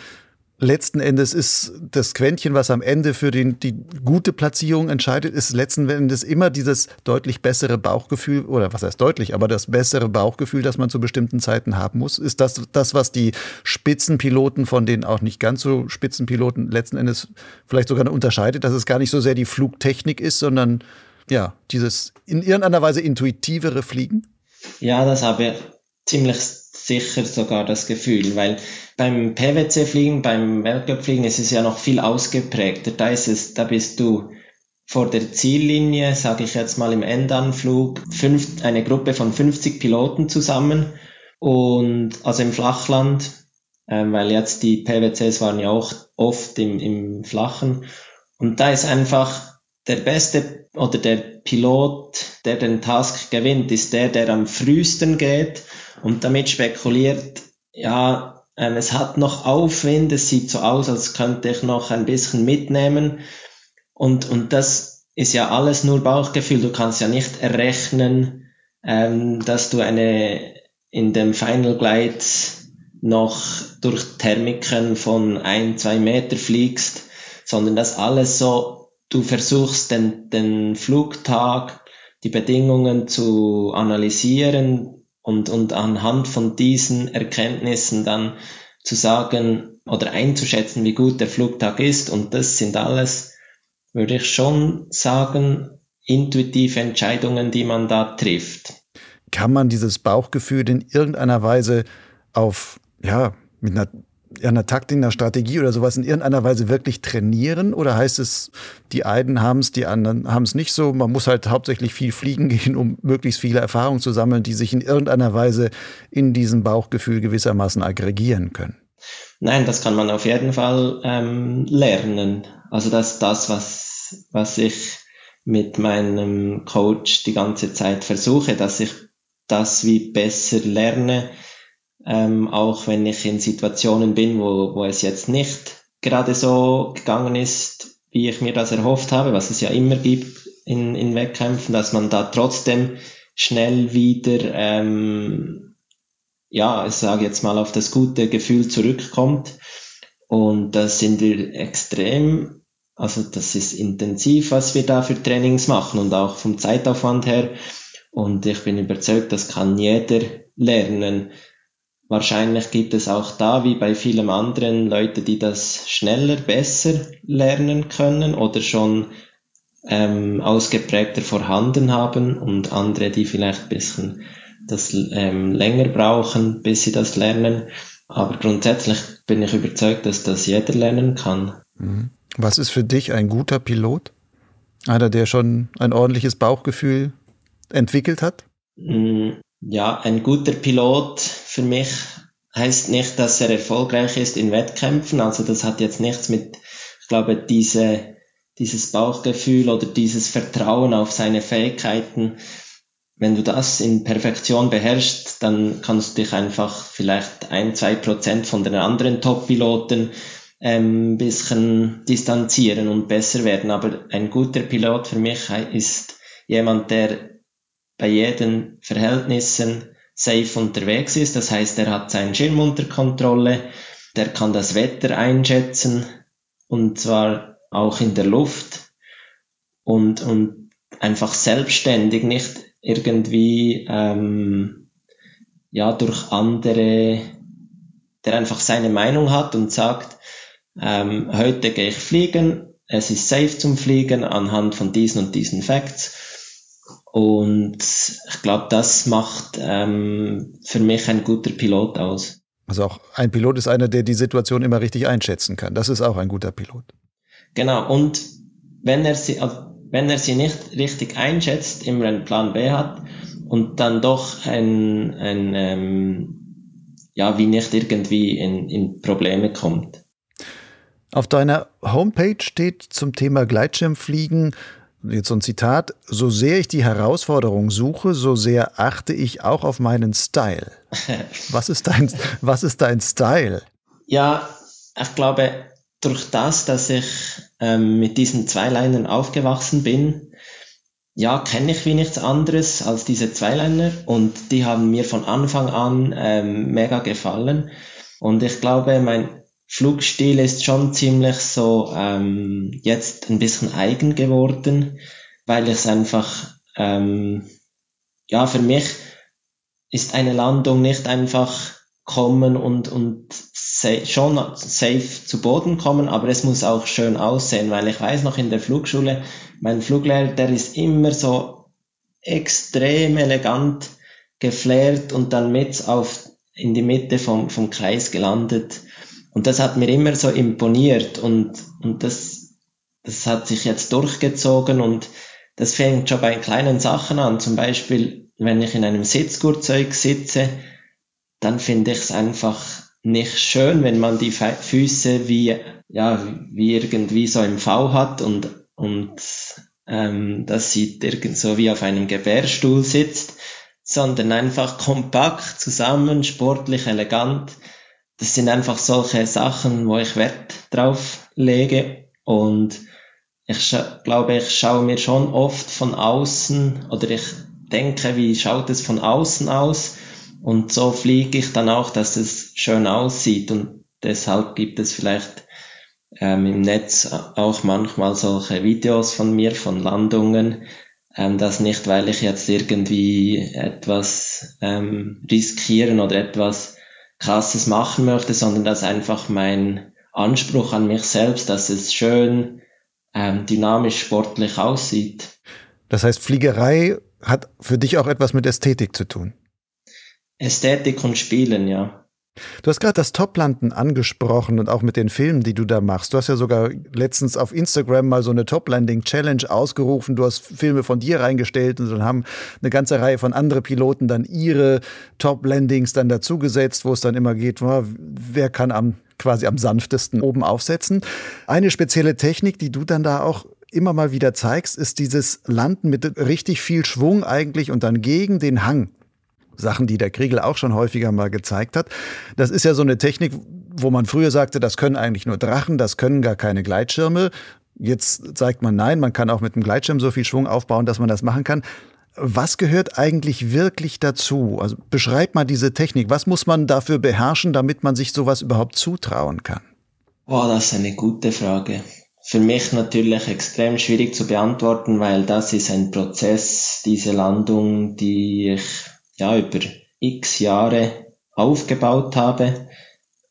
letzten Endes ist das Quäntchen, was am Ende für den, die gute Platzierung entscheidet, ist letzten Endes immer dieses deutlich bessere Bauchgefühl, oder was heißt deutlich, aber das bessere Bauchgefühl, das man zu bestimmten Zeiten haben muss. Ist das das, was die Spitzenpiloten von den auch nicht ganz so Spitzenpiloten letzten Endes vielleicht sogar unterscheidet, dass es gar nicht so sehr die Flugtechnik ist, sondern ja, dieses in irgendeiner Weise intuitivere Fliegen? Ja, das habe ich ziemlich sicher sogar das Gefühl, weil beim PwC-Fliegen, beim Weltcup-Fliegen ist es ja noch viel ausgeprägter. Da ist es, da bist du vor der Ziellinie, sage ich jetzt mal im Endanflug, fünf, eine Gruppe von 50 Piloten zusammen. Und also im Flachland, äh, weil jetzt die PwCs waren ja auch oft im, im Flachen. Und da ist einfach der beste oder der Pilot, der den Task gewinnt, ist der, der am frühesten geht und damit spekuliert, ja, ähm, es hat noch Aufwind, es sieht so aus, als könnte ich noch ein bisschen mitnehmen. Und, und das ist ja alles nur Bauchgefühl. Du kannst ja nicht errechnen, ähm, dass du eine in dem Final Glide noch durch Thermiken von ein, zwei Meter fliegst, sondern das alles so, du versuchst den, den Flugtag, die Bedingungen zu analysieren, und, und anhand von diesen Erkenntnissen dann zu sagen oder einzuschätzen, wie gut der Flugtag ist. Und das sind alles, würde ich schon sagen, intuitive Entscheidungen, die man da trifft. Kann man dieses Bauchgefühl in irgendeiner Weise auf, ja, mit einer einer Taktik, einer Strategie oder sowas in irgendeiner Weise wirklich trainieren? Oder heißt es, die einen haben es, die anderen haben es nicht so? Man muss halt hauptsächlich viel fliegen gehen, um möglichst viele Erfahrungen zu sammeln, die sich in irgendeiner Weise in diesem Bauchgefühl gewissermaßen aggregieren können. Nein, das kann man auf jeden Fall ähm, lernen. Also das das, was, was ich mit meinem Coach die ganze Zeit versuche, dass ich das wie besser lerne ähm, auch wenn ich in Situationen bin, wo, wo es jetzt nicht gerade so gegangen ist, wie ich mir das erhofft habe, was es ja immer gibt in, in Wettkämpfen, dass man da trotzdem schnell wieder, ähm, ja, ich sage jetzt mal, auf das gute Gefühl zurückkommt. Und das sind wir extrem, also das ist intensiv, was wir da für Trainings machen und auch vom Zeitaufwand her. Und ich bin überzeugt, das kann jeder lernen. Wahrscheinlich gibt es auch da, wie bei vielen anderen, Leute, die das schneller, besser lernen können oder schon ähm, ausgeprägter vorhanden haben und andere, die vielleicht ein bisschen das ähm, länger brauchen, bis sie das lernen. Aber grundsätzlich bin ich überzeugt, dass das jeder lernen kann. Mhm. Was ist für dich ein guter Pilot? Einer, der schon ein ordentliches Bauchgefühl entwickelt hat? Mm, ja, ein guter Pilot für mich heißt nicht, dass er erfolgreich ist in Wettkämpfen. Also das hat jetzt nichts mit, ich glaube, diese, dieses Bauchgefühl oder dieses Vertrauen auf seine Fähigkeiten. Wenn du das in Perfektion beherrschst, dann kannst du dich einfach vielleicht ein, zwei Prozent von den anderen Top-Piloten ähm, bisschen distanzieren und besser werden. Aber ein guter Pilot für mich ist jemand, der bei jeden Verhältnissen safe unterwegs ist. Das heißt, er hat seinen Schirm unter Kontrolle, der kann das Wetter einschätzen. Und zwar auch in der Luft. Und, und einfach selbstständig, nicht irgendwie ähm, ja durch andere, der einfach seine Meinung hat und sagt, ähm, heute gehe ich fliegen, es ist safe zum Fliegen anhand von diesen und diesen Facts und ich glaube, das macht ähm, für mich ein guter Pilot aus. Also auch ein Pilot ist einer, der die Situation immer richtig einschätzen kann. Das ist auch ein guter Pilot. Genau. Und wenn er sie, also wenn er sie nicht richtig einschätzt, immer einen Plan B hat und dann doch ein, ein ähm, ja, wie nicht irgendwie in, in Probleme kommt. Auf deiner Homepage steht zum Thema Gleitschirmfliegen jetzt so ein Zitat, so sehr ich die Herausforderung suche, so sehr achte ich auch auf meinen Style. Was ist dein, was ist dein Style? Ja, ich glaube, durch das, dass ich ähm, mit diesen Zweileinern aufgewachsen bin, ja, kenne ich wie nichts anderes als diese Zweiliner und die haben mir von Anfang an ähm, mega gefallen. Und ich glaube, mein Flugstil ist schon ziemlich so ähm, jetzt ein bisschen eigen geworden, weil es einfach, ähm, ja, für mich ist eine Landung nicht einfach kommen und, und schon safe zu Boden kommen, aber es muss auch schön aussehen, weil ich weiß noch in der Flugschule, mein Fluglehrer, der ist immer so extrem elegant geflärt und dann mit auf in die Mitte vom, vom Kreis gelandet. Und das hat mir immer so imponiert und, und das, das hat sich jetzt durchgezogen und das fängt schon bei kleinen Sachen an. Zum Beispiel, wenn ich in einem Sitzgurtzeug sitze, dann finde ich es einfach nicht schön, wenn man die Füße wie, ja, wie irgendwie so im V hat und, und ähm, das sieht irgend so wie auf einem Gebärstuhl sitzt, sondern einfach kompakt zusammen, sportlich, elegant das sind einfach solche Sachen, wo ich Wert drauf lege. Und ich glaube, ich schaue mir schon oft von außen oder ich denke, wie schaut es von außen aus? Und so fliege ich dann auch, dass es schön aussieht. Und deshalb gibt es vielleicht ähm, im Netz auch manchmal solche Videos von mir, von Landungen, ähm, das nicht, weil ich jetzt irgendwie etwas ähm, riskieren oder etwas Krasses machen möchte, sondern dass einfach mein Anspruch an mich selbst, dass es schön ähm, dynamisch sportlich aussieht. Das heißt, Fliegerei hat für dich auch etwas mit Ästhetik zu tun. Ästhetik und Spielen, ja. Du hast gerade das Toplanden angesprochen und auch mit den Filmen, die du da machst. Du hast ja sogar letztens auf Instagram mal so eine Top-Landing-Challenge ausgerufen. Du hast Filme von dir reingestellt und dann haben eine ganze Reihe von anderen Piloten dann ihre Top-Landings dann dazugesetzt, wo es dann immer geht, wer kann am quasi am sanftesten oben aufsetzen. Eine spezielle Technik, die du dann da auch immer mal wieder zeigst, ist dieses Landen mit richtig viel Schwung eigentlich und dann gegen den Hang Sachen, die der Kriegel auch schon häufiger mal gezeigt hat. Das ist ja so eine Technik, wo man früher sagte, das können eigentlich nur Drachen, das können gar keine Gleitschirme. Jetzt zeigt man, nein, man kann auch mit einem Gleitschirm so viel Schwung aufbauen, dass man das machen kann. Was gehört eigentlich wirklich dazu? Also beschreib mal diese Technik. Was muss man dafür beherrschen, damit man sich sowas überhaupt zutrauen kann? Boah, das ist eine gute Frage. Für mich natürlich extrem schwierig zu beantworten, weil das ist ein Prozess, diese Landung, die ich ja, über x Jahre aufgebaut habe.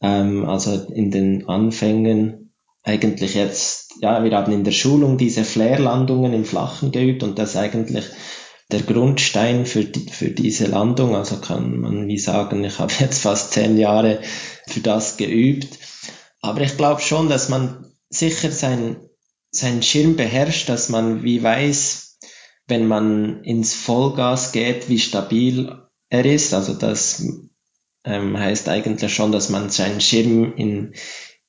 Ähm, also in den Anfängen eigentlich jetzt, ja, wir haben in der Schulung diese Flair-Landungen im Flachen geübt und das eigentlich der Grundstein für, die, für diese Landung. Also kann man wie sagen, ich habe jetzt fast zehn Jahre für das geübt. Aber ich glaube schon, dass man sicher sein, sein Schirm beherrscht, dass man wie weiß, wenn man ins Vollgas geht, wie stabil er ist. Also das ähm, heißt eigentlich schon, dass man seinen Schirm in,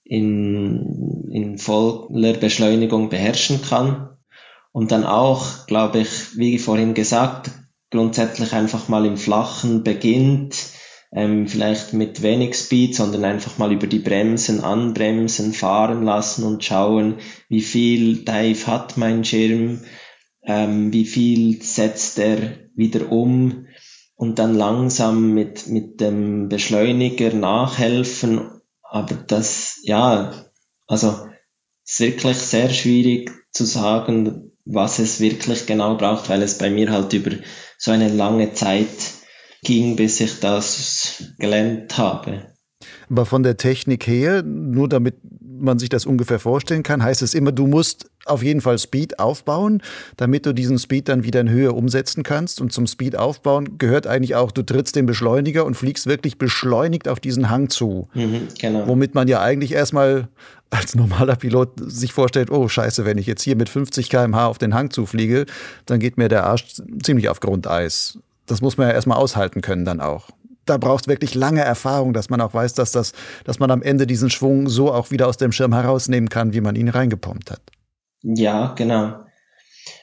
in, in voller Beschleunigung beherrschen kann. Und dann auch, glaube ich, wie vorhin gesagt, grundsätzlich einfach mal im Flachen beginnt, ähm, vielleicht mit wenig Speed, sondern einfach mal über die Bremsen anbremsen, fahren lassen und schauen, wie viel Dive hat mein Schirm, ähm, wie viel setzt er wieder um und dann langsam mit, mit dem Beschleuniger nachhelfen. Aber das, ja, also ist wirklich sehr schwierig zu sagen, was es wirklich genau braucht, weil es bei mir halt über so eine lange Zeit ging, bis ich das gelernt habe. Aber von der Technik her, nur damit man sich das ungefähr vorstellen kann, heißt es immer, du musst auf jeden Fall Speed aufbauen, damit du diesen Speed dann wieder in Höhe umsetzen kannst. Und zum Speed aufbauen gehört eigentlich auch, du trittst den Beschleuniger und fliegst wirklich beschleunigt auf diesen Hang zu. Mhm, genau. Womit man ja eigentlich erstmal als normaler Pilot sich vorstellt, oh scheiße, wenn ich jetzt hier mit 50 km/h auf den Hang zufliege, dann geht mir der Arsch ziemlich auf Grundeis. Das muss man ja erstmal aushalten können dann auch da braucht es wirklich lange Erfahrung, dass man auch weiß, dass, das, dass man am Ende diesen Schwung so auch wieder aus dem Schirm herausnehmen kann, wie man ihn reingepumpt hat. Ja, genau.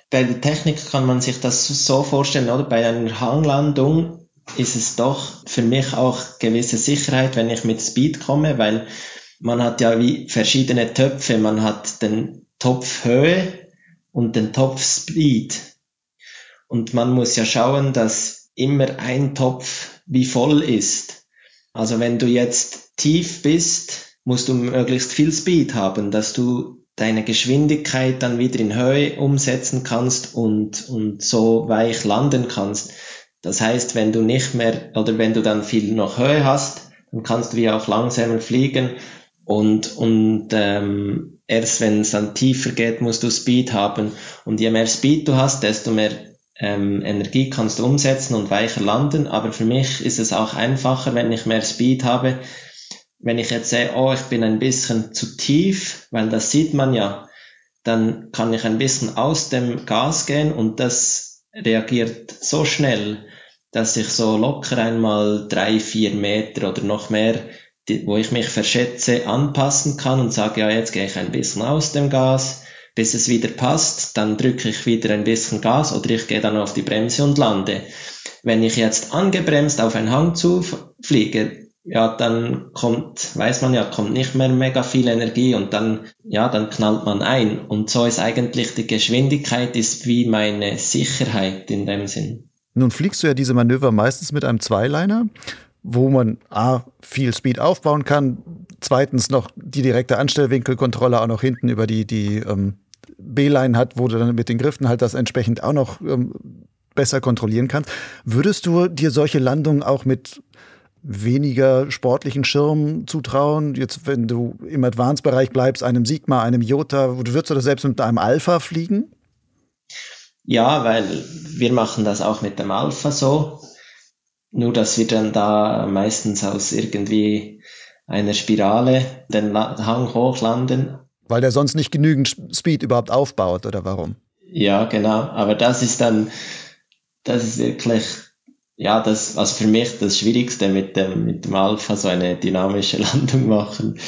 Bei der Technik kann man sich das so vorstellen, oder? Bei einer Hanglandung ist es doch für mich auch gewisse Sicherheit, wenn ich mit Speed komme, weil man hat ja wie verschiedene Töpfe. Man hat den Topf Höhe und den Topf Speed. Und man muss ja schauen, dass immer ein Topf wie voll ist. Also wenn du jetzt tief bist, musst du möglichst viel Speed haben, dass du deine Geschwindigkeit dann wieder in Höhe umsetzen kannst und, und so weich landen kannst. Das heißt, wenn du nicht mehr oder wenn du dann viel noch Höhe hast, dann kannst du wie auch langsamer fliegen und, und ähm, erst wenn es dann tiefer geht, musst du Speed haben. Und je mehr Speed du hast, desto mehr ähm, Energie kannst du umsetzen und weicher landen. Aber für mich ist es auch einfacher, wenn ich mehr Speed habe. Wenn ich jetzt sehe, oh, ich bin ein bisschen zu tief, weil das sieht man ja, dann kann ich ein bisschen aus dem Gas gehen und das reagiert so schnell, dass ich so locker einmal drei, vier Meter oder noch mehr wo ich mich verschätze, anpassen kann und sage, ja, jetzt gehe ich ein bisschen aus dem Gas, bis es wieder passt, dann drücke ich wieder ein bisschen Gas oder ich gehe dann auf die Bremse und lande. Wenn ich jetzt angebremst auf einen Hang zu fliege, ja, dann kommt, weiß man ja, kommt nicht mehr mega viel Energie und dann, ja, dann knallt man ein. Und so ist eigentlich die Geschwindigkeit ist wie meine Sicherheit in dem Sinn. Nun fliegst du ja diese Manöver meistens mit einem Zweiliner wo man A, viel Speed aufbauen kann, zweitens noch die direkte Anstellwinkelkontrolle auch noch hinten über die, die ähm, B-Line hat, wo du dann mit den Griffen halt das entsprechend auch noch ähm, besser kontrollieren kannst. Würdest du dir solche Landungen auch mit weniger sportlichen Schirmen zutrauen? Jetzt, wenn du im Advanced-Bereich bleibst, einem Sigma, einem Jota, würdest du das selbst mit einem Alpha fliegen? Ja, weil wir machen das auch mit dem Alpha so. Nur, dass wir dann da meistens aus irgendwie einer Spirale den Hang hochlanden. Weil der sonst nicht genügend Speed überhaupt aufbaut, oder warum? Ja, genau. Aber das ist dann, das ist wirklich, ja, das, also für mich das Schwierigste mit dem, mit dem Alpha, so eine dynamische Landung machen.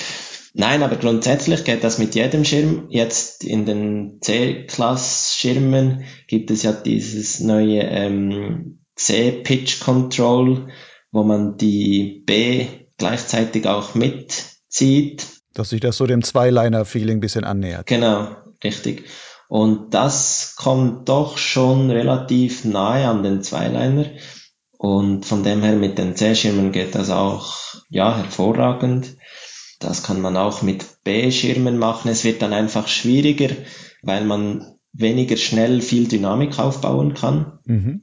Nein, aber grundsätzlich geht das mit jedem Schirm. Jetzt in den C-Class-Schirmen gibt es ja dieses neue ähm, C-Pitch Control, wo man die B gleichzeitig auch mitzieht. Dass sich das so dem Zweiliner-Feeling ein bisschen annähert. Genau, richtig. Und das kommt doch schon relativ nahe an den Zweiliner. Und von dem her mit den C-Schirmen geht das auch, ja, hervorragend. Das kann man auch mit B-Schirmen machen. Es wird dann einfach schwieriger, weil man weniger schnell viel Dynamik aufbauen kann. Mhm.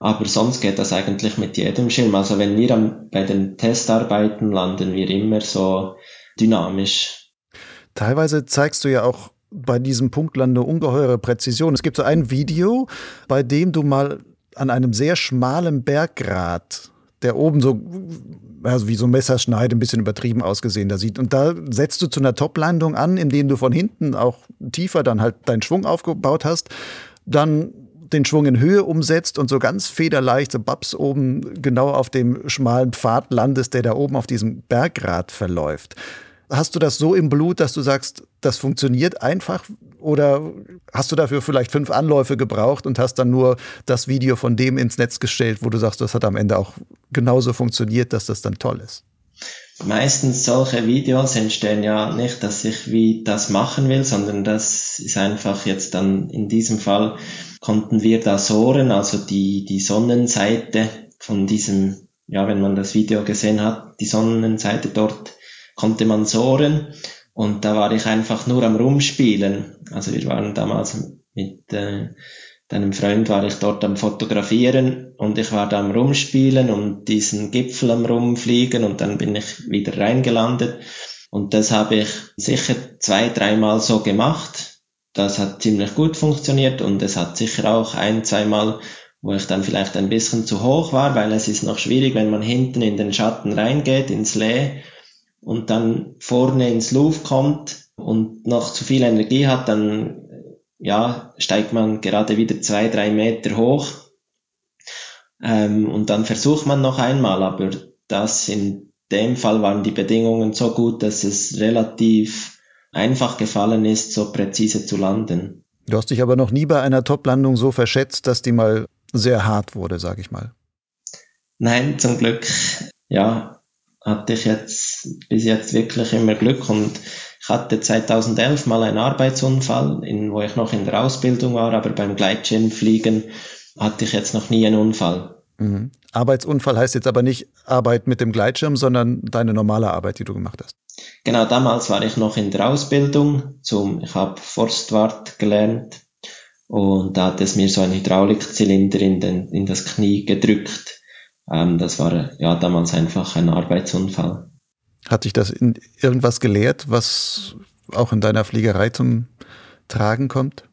Aber sonst geht das eigentlich mit jedem Schirm. Also wenn wir am, bei den Testarbeiten landen, wir immer so dynamisch. Teilweise zeigst du ja auch bei diesem Punktland eine ungeheure Präzision. Es gibt so ein Video, bei dem du mal an einem sehr schmalen Berggrat, der oben so also wie so ein Messerschneid, ein bisschen übertrieben ausgesehen da sieht. Und da setzt du zu einer Top-Landung an, indem du von hinten auch tiefer dann halt deinen Schwung aufgebaut hast. Dann den Schwung in Höhe umsetzt und so ganz federleicht, so Babs oben genau auf dem schmalen Pfad landest, der da oben auf diesem Bergrad verläuft. Hast du das so im Blut, dass du sagst, das funktioniert einfach? Oder hast du dafür vielleicht fünf Anläufe gebraucht und hast dann nur das Video von dem ins Netz gestellt, wo du sagst, das hat am Ende auch genauso funktioniert, dass das dann toll ist? meistens solche Videos entstehen ja nicht, dass ich wie das machen will, sondern das ist einfach jetzt dann in diesem Fall konnten wir da sohren, also die, die Sonnenseite von diesem, ja, wenn man das Video gesehen hat, die Sonnenseite dort konnte man sohren und da war ich einfach nur am Rumspielen. Also wir waren damals mit äh, deinem Freund war ich dort am Fotografieren und ich war da am Rumspielen und diesen Gipfel am Rumfliegen und dann bin ich wieder reingelandet. Und das habe ich sicher zwei, dreimal so gemacht. Das hat ziemlich gut funktioniert und es hat sicher auch ein, zweimal, wo ich dann vielleicht ein bisschen zu hoch war, weil es ist noch schwierig, wenn man hinten in den Schatten reingeht, ins Lee und dann vorne ins Luft kommt und noch zu viel Energie hat, dann ja, steigt man gerade wieder zwei, drei Meter hoch ähm, und dann versucht man noch einmal, aber das in dem Fall waren die Bedingungen so gut, dass es relativ einfach gefallen ist, so präzise zu landen. Du hast dich aber noch nie bei einer Top-Landung so verschätzt, dass die mal sehr hart wurde, sag ich mal. Nein, zum Glück, ja, hatte ich jetzt bis jetzt wirklich immer Glück und ich hatte 2011 mal einen Arbeitsunfall, in, wo ich noch in der Ausbildung war, aber beim Gleitschirmfliegen hatte ich jetzt noch nie einen Unfall. Mhm. Arbeitsunfall heißt jetzt aber nicht Arbeit mit dem Gleitschirm, sondern deine normale Arbeit, die du gemacht hast. Genau, damals war ich noch in der Ausbildung zum, ich habe Forstwart gelernt und da hat es mir so ein Hydraulikzylinder in, den, in das Knie gedrückt Ähm, das war ja damals einfach ein Arbeitsunfall. Hat sich das in irgendwas gelehrt, was auch in deiner Fliegerei zum Tragen kommt?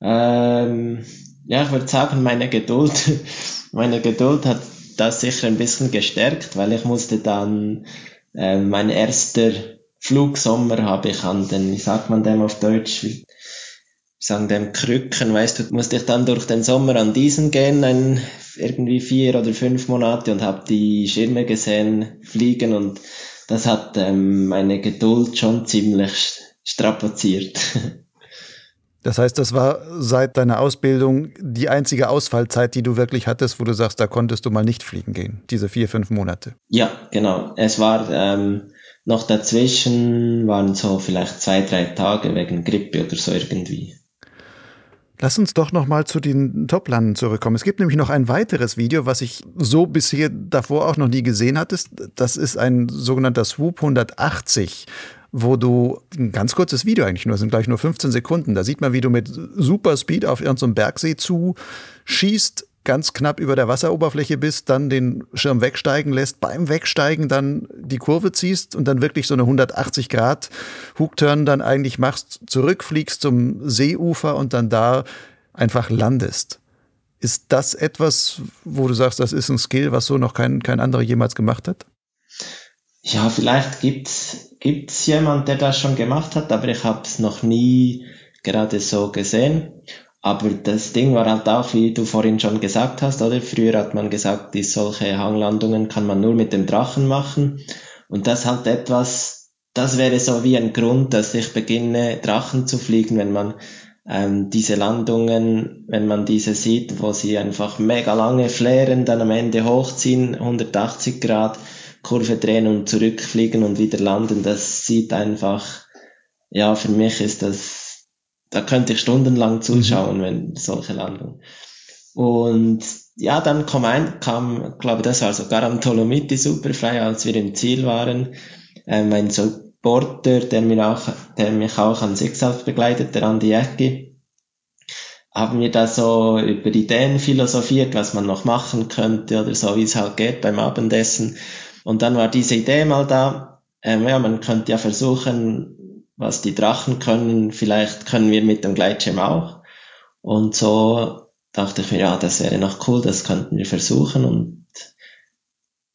Ähm, ja, ich würde sagen, meine Geduld, meine Geduld hat das sicher ein bisschen gestärkt, weil ich musste dann, äh, mein erster Flugsommer habe ich an den, wie sagt man dem auf Deutsch, wie sagen dem Krücken, weißt du, musste ich dann durch den Sommer an diesen gehen, ein, irgendwie vier oder fünf Monate und habe die Schirme gesehen fliegen und das hat ähm, meine Geduld schon ziemlich strapaziert. Das heißt, das war seit deiner Ausbildung die einzige Ausfallzeit, die du wirklich hattest, wo du sagst, da konntest du mal nicht fliegen gehen, diese vier, fünf Monate. Ja, genau. Es war ähm, noch dazwischen, waren so vielleicht zwei, drei Tage wegen Grippe oder so irgendwie. Lass uns doch noch mal zu den Toplanden zurückkommen. Es gibt nämlich noch ein weiteres Video, was ich so bisher davor auch noch nie gesehen hattest. Das ist ein sogenannter Swoop 180 wo du ein ganz kurzes Video eigentlich nur, sind gleich nur 15 Sekunden. Da sieht man, wie du mit super Speed auf irgendeinem Bergsee zu schießt, ganz knapp über der Wasseroberfläche bist, dann den Schirm wegsteigen lässt, beim Wegsteigen dann die Kurve ziehst und dann wirklich so eine 180 Grad Hookturn dann eigentlich machst, zurückfliegst zum Seeufer und dann da einfach landest. Ist das etwas, wo du sagst, das ist ein Skill, was so noch kein, kein anderer jemals gemacht hat? Ja, vielleicht gibt's gibt's jemand, der das schon gemacht hat, aber ich habe es noch nie gerade so gesehen. Aber das Ding war halt auch, wie du vorhin schon gesagt hast, oder? Früher hat man gesagt, die solche Hanglandungen kann man nur mit dem Drachen machen. Und das halt etwas, das wäre so wie ein Grund, dass ich beginne, Drachen zu fliegen, wenn man ähm, diese Landungen, wenn man diese sieht, wo sie einfach mega lange flären, dann am Ende hochziehen, 180 Grad, Kurve drehen und zurückfliegen und wieder landen. Das sieht einfach, ja, für mich ist das da könnte ich stundenlang mhm. zuschauen, mhm. wenn solche Landungen. Und ja, dann kam ein, kam, glaube das war sogar am Dolomiti superfrei, als wir im Ziel waren, ähm, ein Supporter, der mich auch, der mich auch an Sixalf begleitet, der Andi Ecki, haben wir da so über Ideen philosophiert, was man noch machen könnte oder so, wie es halt geht beim Abendessen. Und dann war diese Idee mal da, ähm, ja, man könnte ja versuchen, was die Drachen können, vielleicht können wir mit dem Gleitschirm auch. Und so dachte ich mir, ja, das wäre noch cool, das könnten wir versuchen und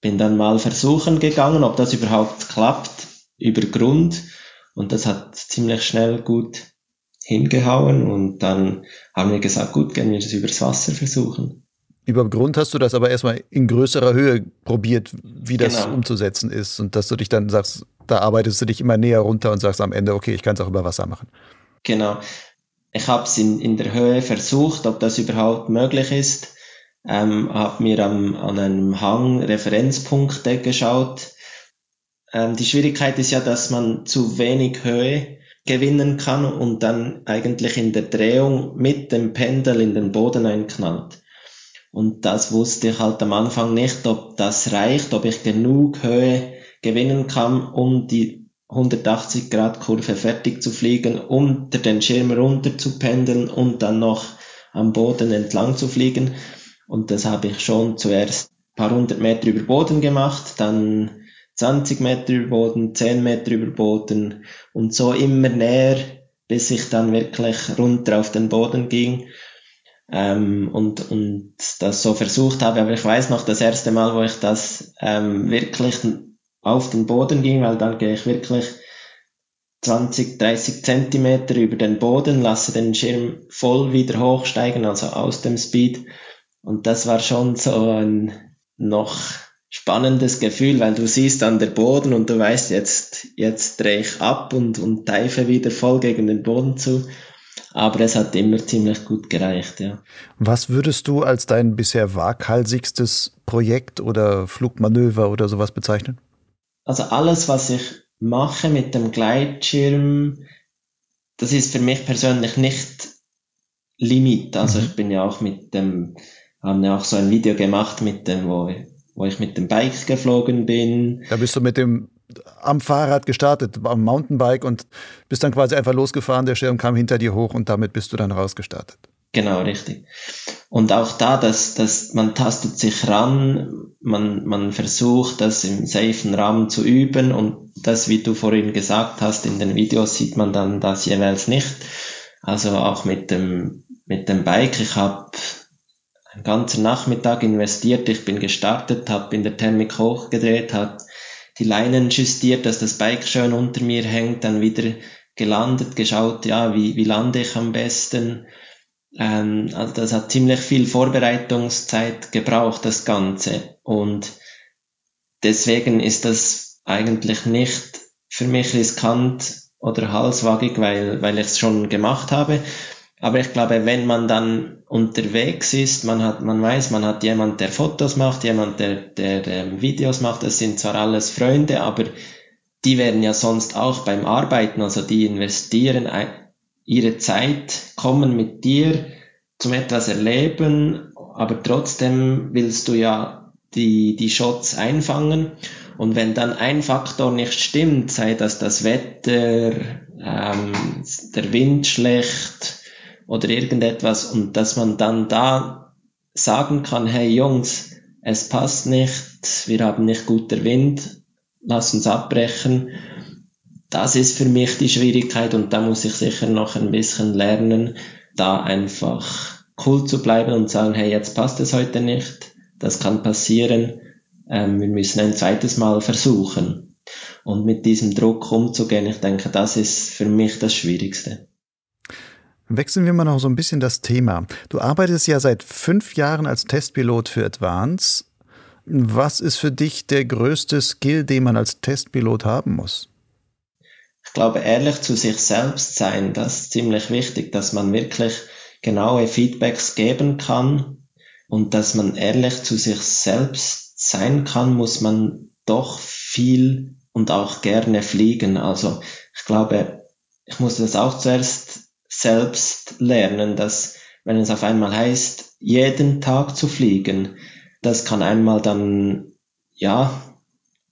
bin dann mal versuchen gegangen, ob das überhaupt klappt über Grund und das hat ziemlich schnell gut hingehauen und dann haben wir gesagt, gut, gehen wir das übers Wasser versuchen. Über Grund hast du das aber erstmal in größerer Höhe probiert, wie das genau. umzusetzen ist und dass du dich dann sagst, da arbeitest du dich immer näher runter und sagst am Ende, okay, ich kann es auch über Wasser machen. Genau. Ich habe es in, in der Höhe versucht, ob das überhaupt möglich ist. Ähm, habe mir am, an einem Hang Referenzpunkte geschaut. Ähm, die Schwierigkeit ist ja, dass man zu wenig Höhe gewinnen kann und dann eigentlich in der Drehung mit dem Pendel in den Boden einknallt. Und das wusste ich halt am Anfang nicht, ob das reicht, ob ich genug Höhe gewinnen kann, um die 180 Grad Kurve fertig zu fliegen, unter den Schirm runter zu pendeln und dann noch am Boden entlang zu fliegen. Und das habe ich schon zuerst ein paar hundert Meter über Boden gemacht, dann 20 Meter über Boden, 10 Meter über Boden und so immer näher, bis ich dann wirklich runter auf den Boden ging ähm, und, und das so versucht habe. Aber ich weiß noch, das erste Mal, wo ich das ähm, wirklich auf den Boden ging, weil dann gehe ich wirklich 20, 30 Zentimeter über den Boden, lasse den Schirm voll wieder hochsteigen, also aus dem Speed. Und das war schon so ein noch spannendes Gefühl, weil du siehst dann der Boden und du weißt, jetzt, jetzt drehe ich ab und, und teife wieder voll gegen den Boden zu. Aber es hat immer ziemlich gut gereicht, ja. Was würdest du als dein bisher waghalsigstes Projekt oder Flugmanöver oder sowas bezeichnen? also alles, was ich mache mit dem Gleitschirm, das ist für mich persönlich nicht Limit. Also mhm. ich bin ja auch mit dem, haben ja auch so ein Video gemacht mit dem, wo, wo ich mit dem Bike geflogen bin. Da bist du mit dem am Fahrrad gestartet, am Mountainbike und bist dann quasi einfach losgefahren, der Schirm kam hinter dir hoch und damit bist du dann rausgestartet. Genau, richtig. Und auch da, dass, dass man tastet sich ran, man, man versucht, das im safen Rahmen zu üben und das, wie du vorhin gesagt hast, in den Videos sieht man dann das jeweils nicht. Also auch mit dem, mit dem Bike. Ich habe einen ganzen Nachmittag investiert. Ich bin gestartet, habe in der Thermik hochgedreht, habe die Leinen justiert, dass das Bike schön unter mir hängt, dann wieder gelandet, geschaut, ja, wie, wie lande ich am besten ähm, also das hat ziemlich viel Vorbereitungszeit gebraucht, das Ganze. Und deswegen ist das eigentlich nicht für mich riskant oder halswagig, weil, weil ich es schon gemacht habe. Aber ich glaube, wenn man dann unterwegs ist, man hat, man weiß, man hat jemand, der Fotos macht, jemand, der, der ähm, Videos macht, das sind zwar alles Freunde, aber die werden ja sonst auch beim Arbeiten, also die investieren ihre Zeit, kommen mit dir zum etwas erleben, aber trotzdem willst du ja die, die Shots einfangen. Und wenn dann ein Faktor nicht stimmt, sei das das Wetter, ähm, der Wind schlecht oder irgendetwas, und dass man dann da sagen kann, hey Jungs, es passt nicht, wir haben nicht guter Wind, lass uns abbrechen das ist für mich die Schwierigkeit und da muss ich sicher noch ein bisschen lernen, da einfach cool zu bleiben und sagen, hey, jetzt passt es heute nicht, das kann passieren, ähm, wir müssen ein zweites Mal versuchen. Und mit diesem Druck umzugehen, ich denke, das ist für mich das Schwierigste. Wechseln wir mal noch so ein bisschen das Thema. Du arbeitest ja seit fünf Jahren als Testpilot für Advance. Was ist für dich der größte Skill, den man als Testpilot haben muss? ich glaube, ehrlich zu sich selbst sein, das ist ziemlich wichtig, dass man wirklich genaue Feedbacks geben kann und dass man ehrlich zu sich selbst sein kann, muss man doch viel und auch gerne fliegen. Also ich glaube, ich musste das auch zuerst selbst lernen, dass wenn es auf einmal heißt, jeden Tag zu fliegen, das kann einmal dann, ja,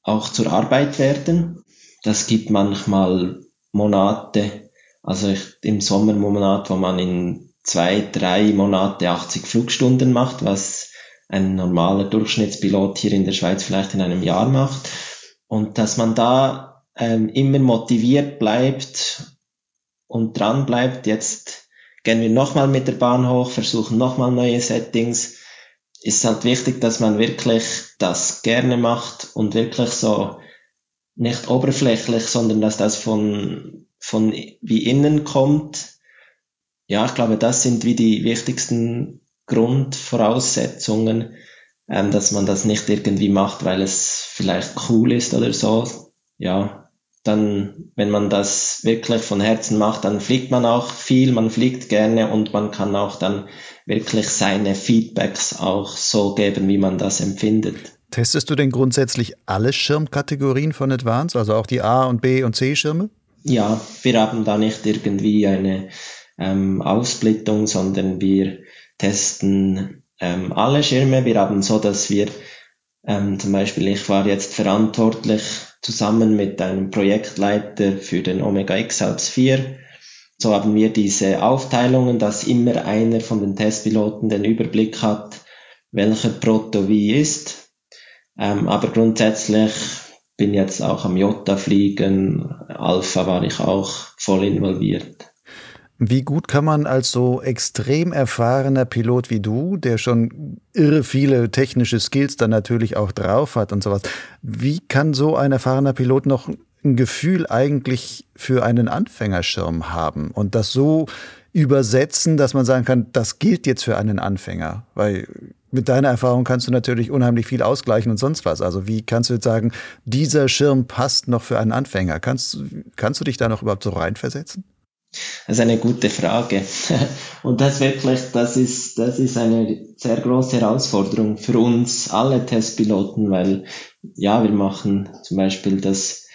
auch zur Arbeit werden das gibt manchmal Monate, also ich, im Sommermonat, wo man in zwei, drei Monate 80 Flugstunden macht, was ein normaler Durchschnittspilot hier in der Schweiz vielleicht in einem Jahr macht. Und dass man da ähm, immer motiviert bleibt und dran bleibt, jetzt gehen wir nochmal mit der Bahn hoch, versuchen nochmal neue Settings, ist halt wichtig, dass man wirklich das gerne macht und wirklich so nicht oberflächlich, sondern dass das von, von wie innen kommt. Ja, ich glaube, das sind wie die wichtigsten Grundvoraussetzungen, ähm, dass man das nicht irgendwie macht, weil es vielleicht cool ist oder so. Ja, dann, wenn man das wirklich von Herzen macht, dann fliegt man auch viel, man fliegt gerne und man kann auch dann wirklich seine Feedbacks auch so geben, wie man das empfindet. Testest du denn grundsätzlich alle Schirmkategorien von Advance, also auch die A- und B- und C-Schirme? Ja, wir haben da nicht irgendwie eine ähm, Aufsplittung, sondern wir testen ähm, alle Schirme. Wir haben so, dass wir ähm, zum Beispiel, ich war jetzt verantwortlich zusammen mit einem Projektleiter für den Omega X Alps 4. So haben wir diese Aufteilungen, dass immer einer von den Testpiloten den Überblick hat, welcher Proto wie ist ähm, aber grundsätzlich bin jetzt auch am Jota fliegen. Alpha war ich auch voll involviert. Wie gut kann man als so extrem erfahrener Pilot wie du, der schon irre viele technische Skills dann natürlich auch drauf hat und sowas, wie kann so ein erfahrener Pilot noch ein Gefühl eigentlich für einen Anfängerschirm haben und das so übersetzen, dass man sagen kann, das gilt jetzt für einen Anfänger? Weil mit deiner Erfahrung kannst du natürlich unheimlich viel ausgleichen und sonst was. Also wie kannst du jetzt sagen, dieser Schirm passt noch für einen Anfänger? Kannst, kannst du dich da noch überhaupt so reinversetzen? Das ist eine gute Frage. Und das wirklich, das ist, das ist eine sehr große Herausforderung für uns alle Testpiloten, weil, ja, wir machen zum Beispiel das,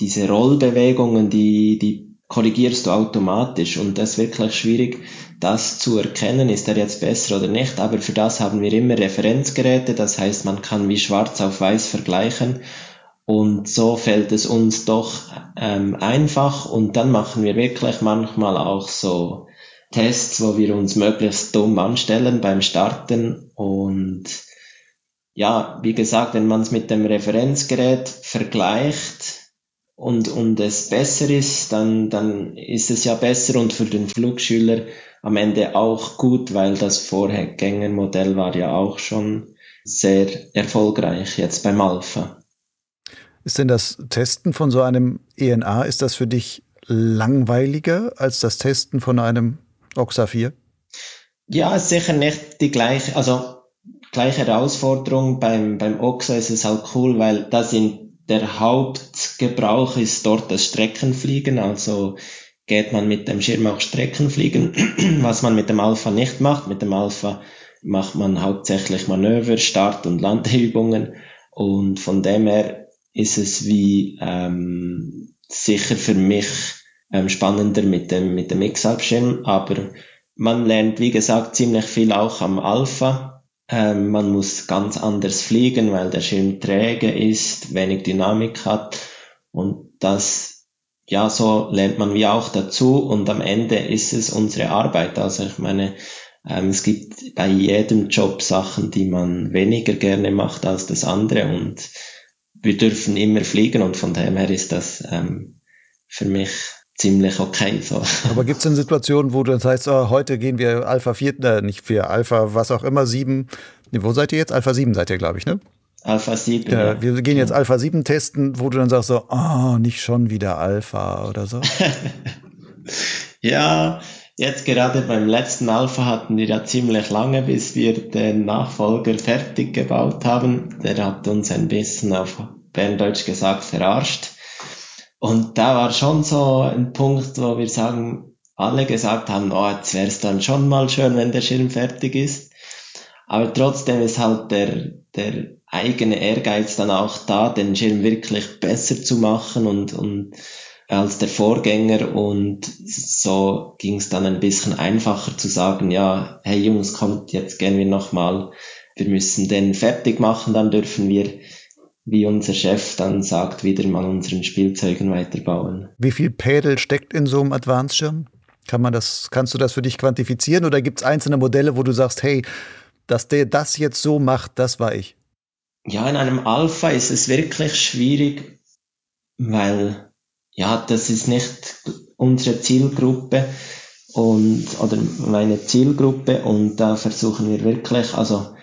diese Rollbewegungen, die, die korrigierst du automatisch. Und das ist wirklich schwierig, das zu erkennen, ist er jetzt besser oder nicht, aber für das haben wir immer Referenzgeräte, das heißt, man kann wie schwarz auf weiß vergleichen und so fällt es uns doch ähm, einfach und dann machen wir wirklich manchmal auch so Tests, wo wir uns möglichst dumm anstellen beim Starten und ja, wie gesagt, wenn man es mit dem Referenzgerät vergleicht und, und es besser ist, dann, dann ist es ja besser und für den Flugschüler am Ende auch gut, weil das Vorgängermodell war ja auch schon sehr erfolgreich jetzt beim Alpha. Ist denn das Testen von so einem ENA, ist das für dich langweiliger als das Testen von einem OXA 4? Ja, ist sicher nicht die gleiche, also gleiche Herausforderung. Beim, beim OXA ist es halt cool, weil da sind der Hauptgebrauch ist dort das Streckenfliegen, also geht man mit dem Schirm auch Streckenfliegen, was man mit dem Alpha nicht macht. Mit dem Alpha macht man hauptsächlich Manöver, Start- und Landeübungen und von dem her ist es wie ähm, sicher für mich ähm, spannender mit dem mit dem X-Halbschirm, aber man lernt wie gesagt ziemlich viel auch am Alpha. Ähm, man muss ganz anders fliegen, weil der Schirm träge ist, wenig Dynamik hat. Und das, ja, so lernt man wie auch dazu. Und am Ende ist es unsere Arbeit. Also ich meine, ähm, es gibt bei jedem Job Sachen, die man weniger gerne macht als das andere. Und wir dürfen immer fliegen und von dem her ist das ähm, für mich ziemlich okay. So. Aber gibt es denn Situationen, wo du dann sagst, oh, heute gehen wir Alpha 4, äh, nicht 4, Alpha, was auch immer, 7. Nee, wo seid ihr jetzt? Alpha 7 seid ihr, glaube ich, ne? Alpha 7. Ja, ja. Wir gehen jetzt Alpha 7 testen, wo du dann sagst so, oh, nicht schon wieder Alpha oder so. ja, jetzt gerade beim letzten Alpha hatten wir ja ziemlich lange, bis wir den Nachfolger fertig gebaut haben. Der hat uns ein bisschen auf Berndeutsch gesagt verarscht. Und da war schon so ein Punkt, wo wir sagen, alle gesagt haben, oh, jetzt wäre es dann schon mal schön, wenn der Schirm fertig ist. Aber trotzdem ist halt der, der eigene Ehrgeiz dann auch da, den Schirm wirklich besser zu machen und, und als der Vorgänger und so ging es dann ein bisschen einfacher zu sagen, ja, hey Jungs, kommt, jetzt gehen wir nochmal, wir müssen den fertig machen, dann dürfen wir wie unser Chef dann sagt, wieder mal unseren Spielzeugen weiterbauen. Wie viel Pädel steckt in so einem Advanced-Schirm? Kann man das, kannst du das für dich quantifizieren oder gibt es einzelne Modelle, wo du sagst, hey, dass der das jetzt so macht, das war ich? Ja, in einem Alpha ist es wirklich schwierig, weil ja, das ist nicht unsere Zielgruppe und oder meine Zielgruppe und da versuchen wir wirklich, also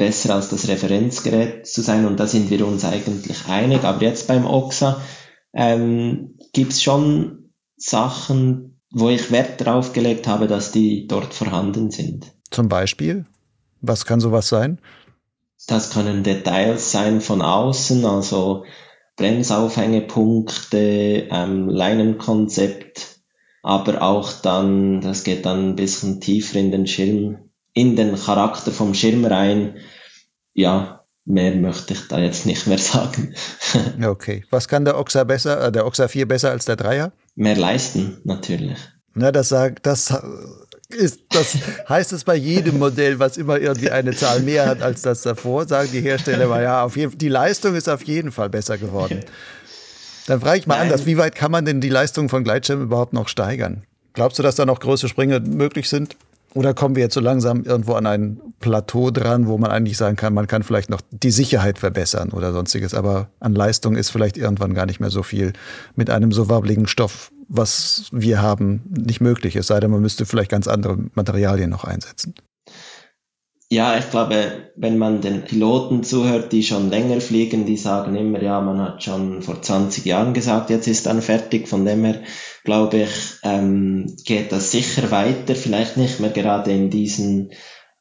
besser als das Referenzgerät zu sein und da sind wir uns eigentlich einig. Aber jetzt beim OXA ähm, gibt es schon Sachen, wo ich Wert darauf gelegt habe, dass die dort vorhanden sind. Zum Beispiel? Was kann sowas sein? Das können Details sein von außen, also Bremsaufhängepunkte, ähm, Leinenkonzept, aber auch dann, das geht dann ein bisschen tiefer in den Schirm, in den Charakter vom Schirm rein. Ja, mehr möchte ich da jetzt nicht mehr sagen. okay. Was kann der Oxa besser, äh, der Oxa 4 besser als der Dreier? Mehr leisten, natürlich. Na, das sagt, das ist, das heißt es bei jedem Modell, was immer irgendwie eine Zahl mehr hat als das davor, sagen die Hersteller mal, ja, auf jeden, die Leistung ist auf jeden Fall besser geworden. Dann frage ich mal Nein. anders, wie weit kann man denn die Leistung von Gleitschirmen überhaupt noch steigern? Glaubst du, dass da noch größere Sprünge möglich sind? Oder kommen wir jetzt so langsam irgendwo an ein Plateau dran, wo man eigentlich sagen kann, man kann vielleicht noch die Sicherheit verbessern oder sonstiges, aber an Leistung ist vielleicht irgendwann gar nicht mehr so viel mit einem so wabbligen Stoff, was wir haben, nicht möglich. Es sei denn, man müsste vielleicht ganz andere Materialien noch einsetzen. Ja, ich glaube, wenn man den Piloten zuhört, die schon länger fliegen, die sagen immer, ja, man hat schon vor 20 Jahren gesagt, jetzt ist dann fertig. Von dem her, glaube ich, ähm, geht das sicher weiter. Vielleicht nicht mehr gerade in diesen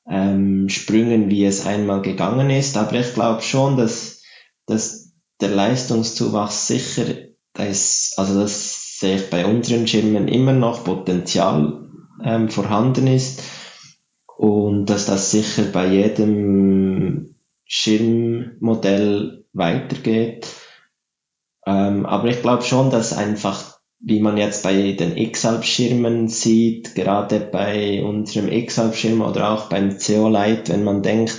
ähm, Sprüngen, wie es einmal gegangen ist. Aber ich glaube schon, dass, dass der Leistungszuwachs sicher, ist, also das sehe ich bei unseren Schirmen immer noch Potenzial ähm, vorhanden ist und dass das sicher bei jedem Schirmmodell weitergeht. Ähm, aber ich glaube schon, dass einfach, wie man jetzt bei den X-Halb-Schirmen sieht, gerade bei unserem X-Halb-Schirm oder auch beim CO-Light, wenn man denkt,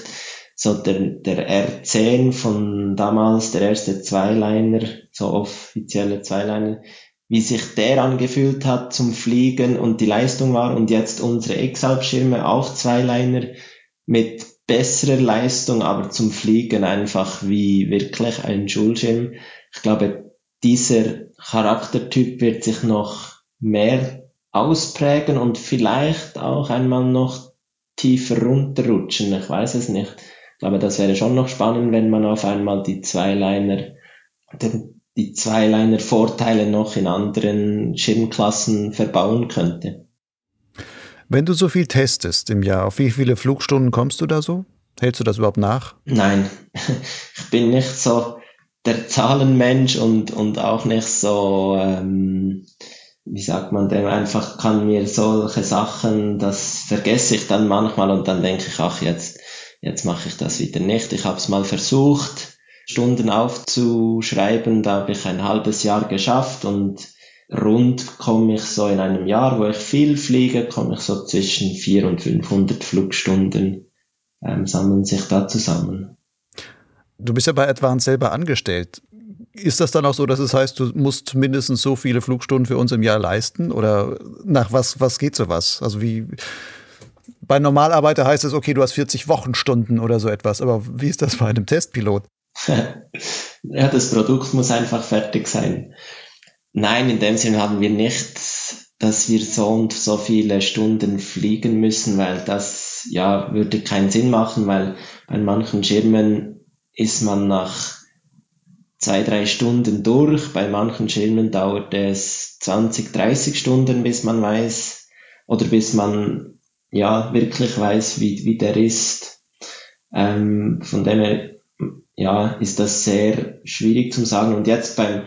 so der, der R10 von damals, der erste Zweiliner, so offizielle Zweiliner, wie sich der angefühlt hat zum Fliegen und die Leistung war und jetzt unsere X-Halbschirme auch Zweiliner mit besserer Leistung, aber zum Fliegen einfach wie wirklich ein Schulschirm. Ich glaube, dieser Charaktertyp wird sich noch mehr ausprägen und vielleicht auch einmal noch tiefer runterrutschen. Ich weiß es nicht. Ich glaube, das wäre schon noch spannend, wenn man auf einmal die Zweiliner, die Zweiliner Vorteile noch in anderen Schirmklassen verbauen könnte. Wenn du so viel testest im Jahr, auf wie viele Flugstunden kommst du da so? Hältst du das überhaupt nach? Nein, ich bin nicht so der Zahlenmensch und, und auch nicht so, ähm, wie sagt man dem, einfach kann mir solche Sachen, das vergesse ich dann manchmal und dann denke ich, ach, jetzt, jetzt mache ich das wieder nicht. Ich habe es mal versucht, Stunden aufzuschreiben, da habe ich ein halbes Jahr geschafft und rund komme ich so in einem Jahr, wo ich viel fliege, komme ich so zwischen 400 und 500 Flugstunden, ähm, sammeln sich da zusammen. Du bist ja bei Advance selber angestellt. Ist das dann auch so, dass es heißt, du musst mindestens so viele Flugstunden für uns im Jahr leisten? Oder nach was, was geht sowas? Also wie, bei Normalarbeiter heißt es, okay, du hast 40 Wochenstunden oder so etwas. Aber wie ist das bei einem Testpilot? ja, das Produkt muss einfach fertig sein. Nein, in dem Sinne haben wir nicht, dass wir so und so viele Stunden fliegen müssen, weil das ja würde keinen Sinn machen, weil bei manchen Schirmen ist man nach zwei, drei Stunden durch. Bei manchen Schirmen dauert es 20, 30 Stunden, bis man weiß oder bis man ja wirklich weiß, wie, wie der ist. Ähm, von dem her ja, ist das sehr schwierig zu sagen. Und jetzt beim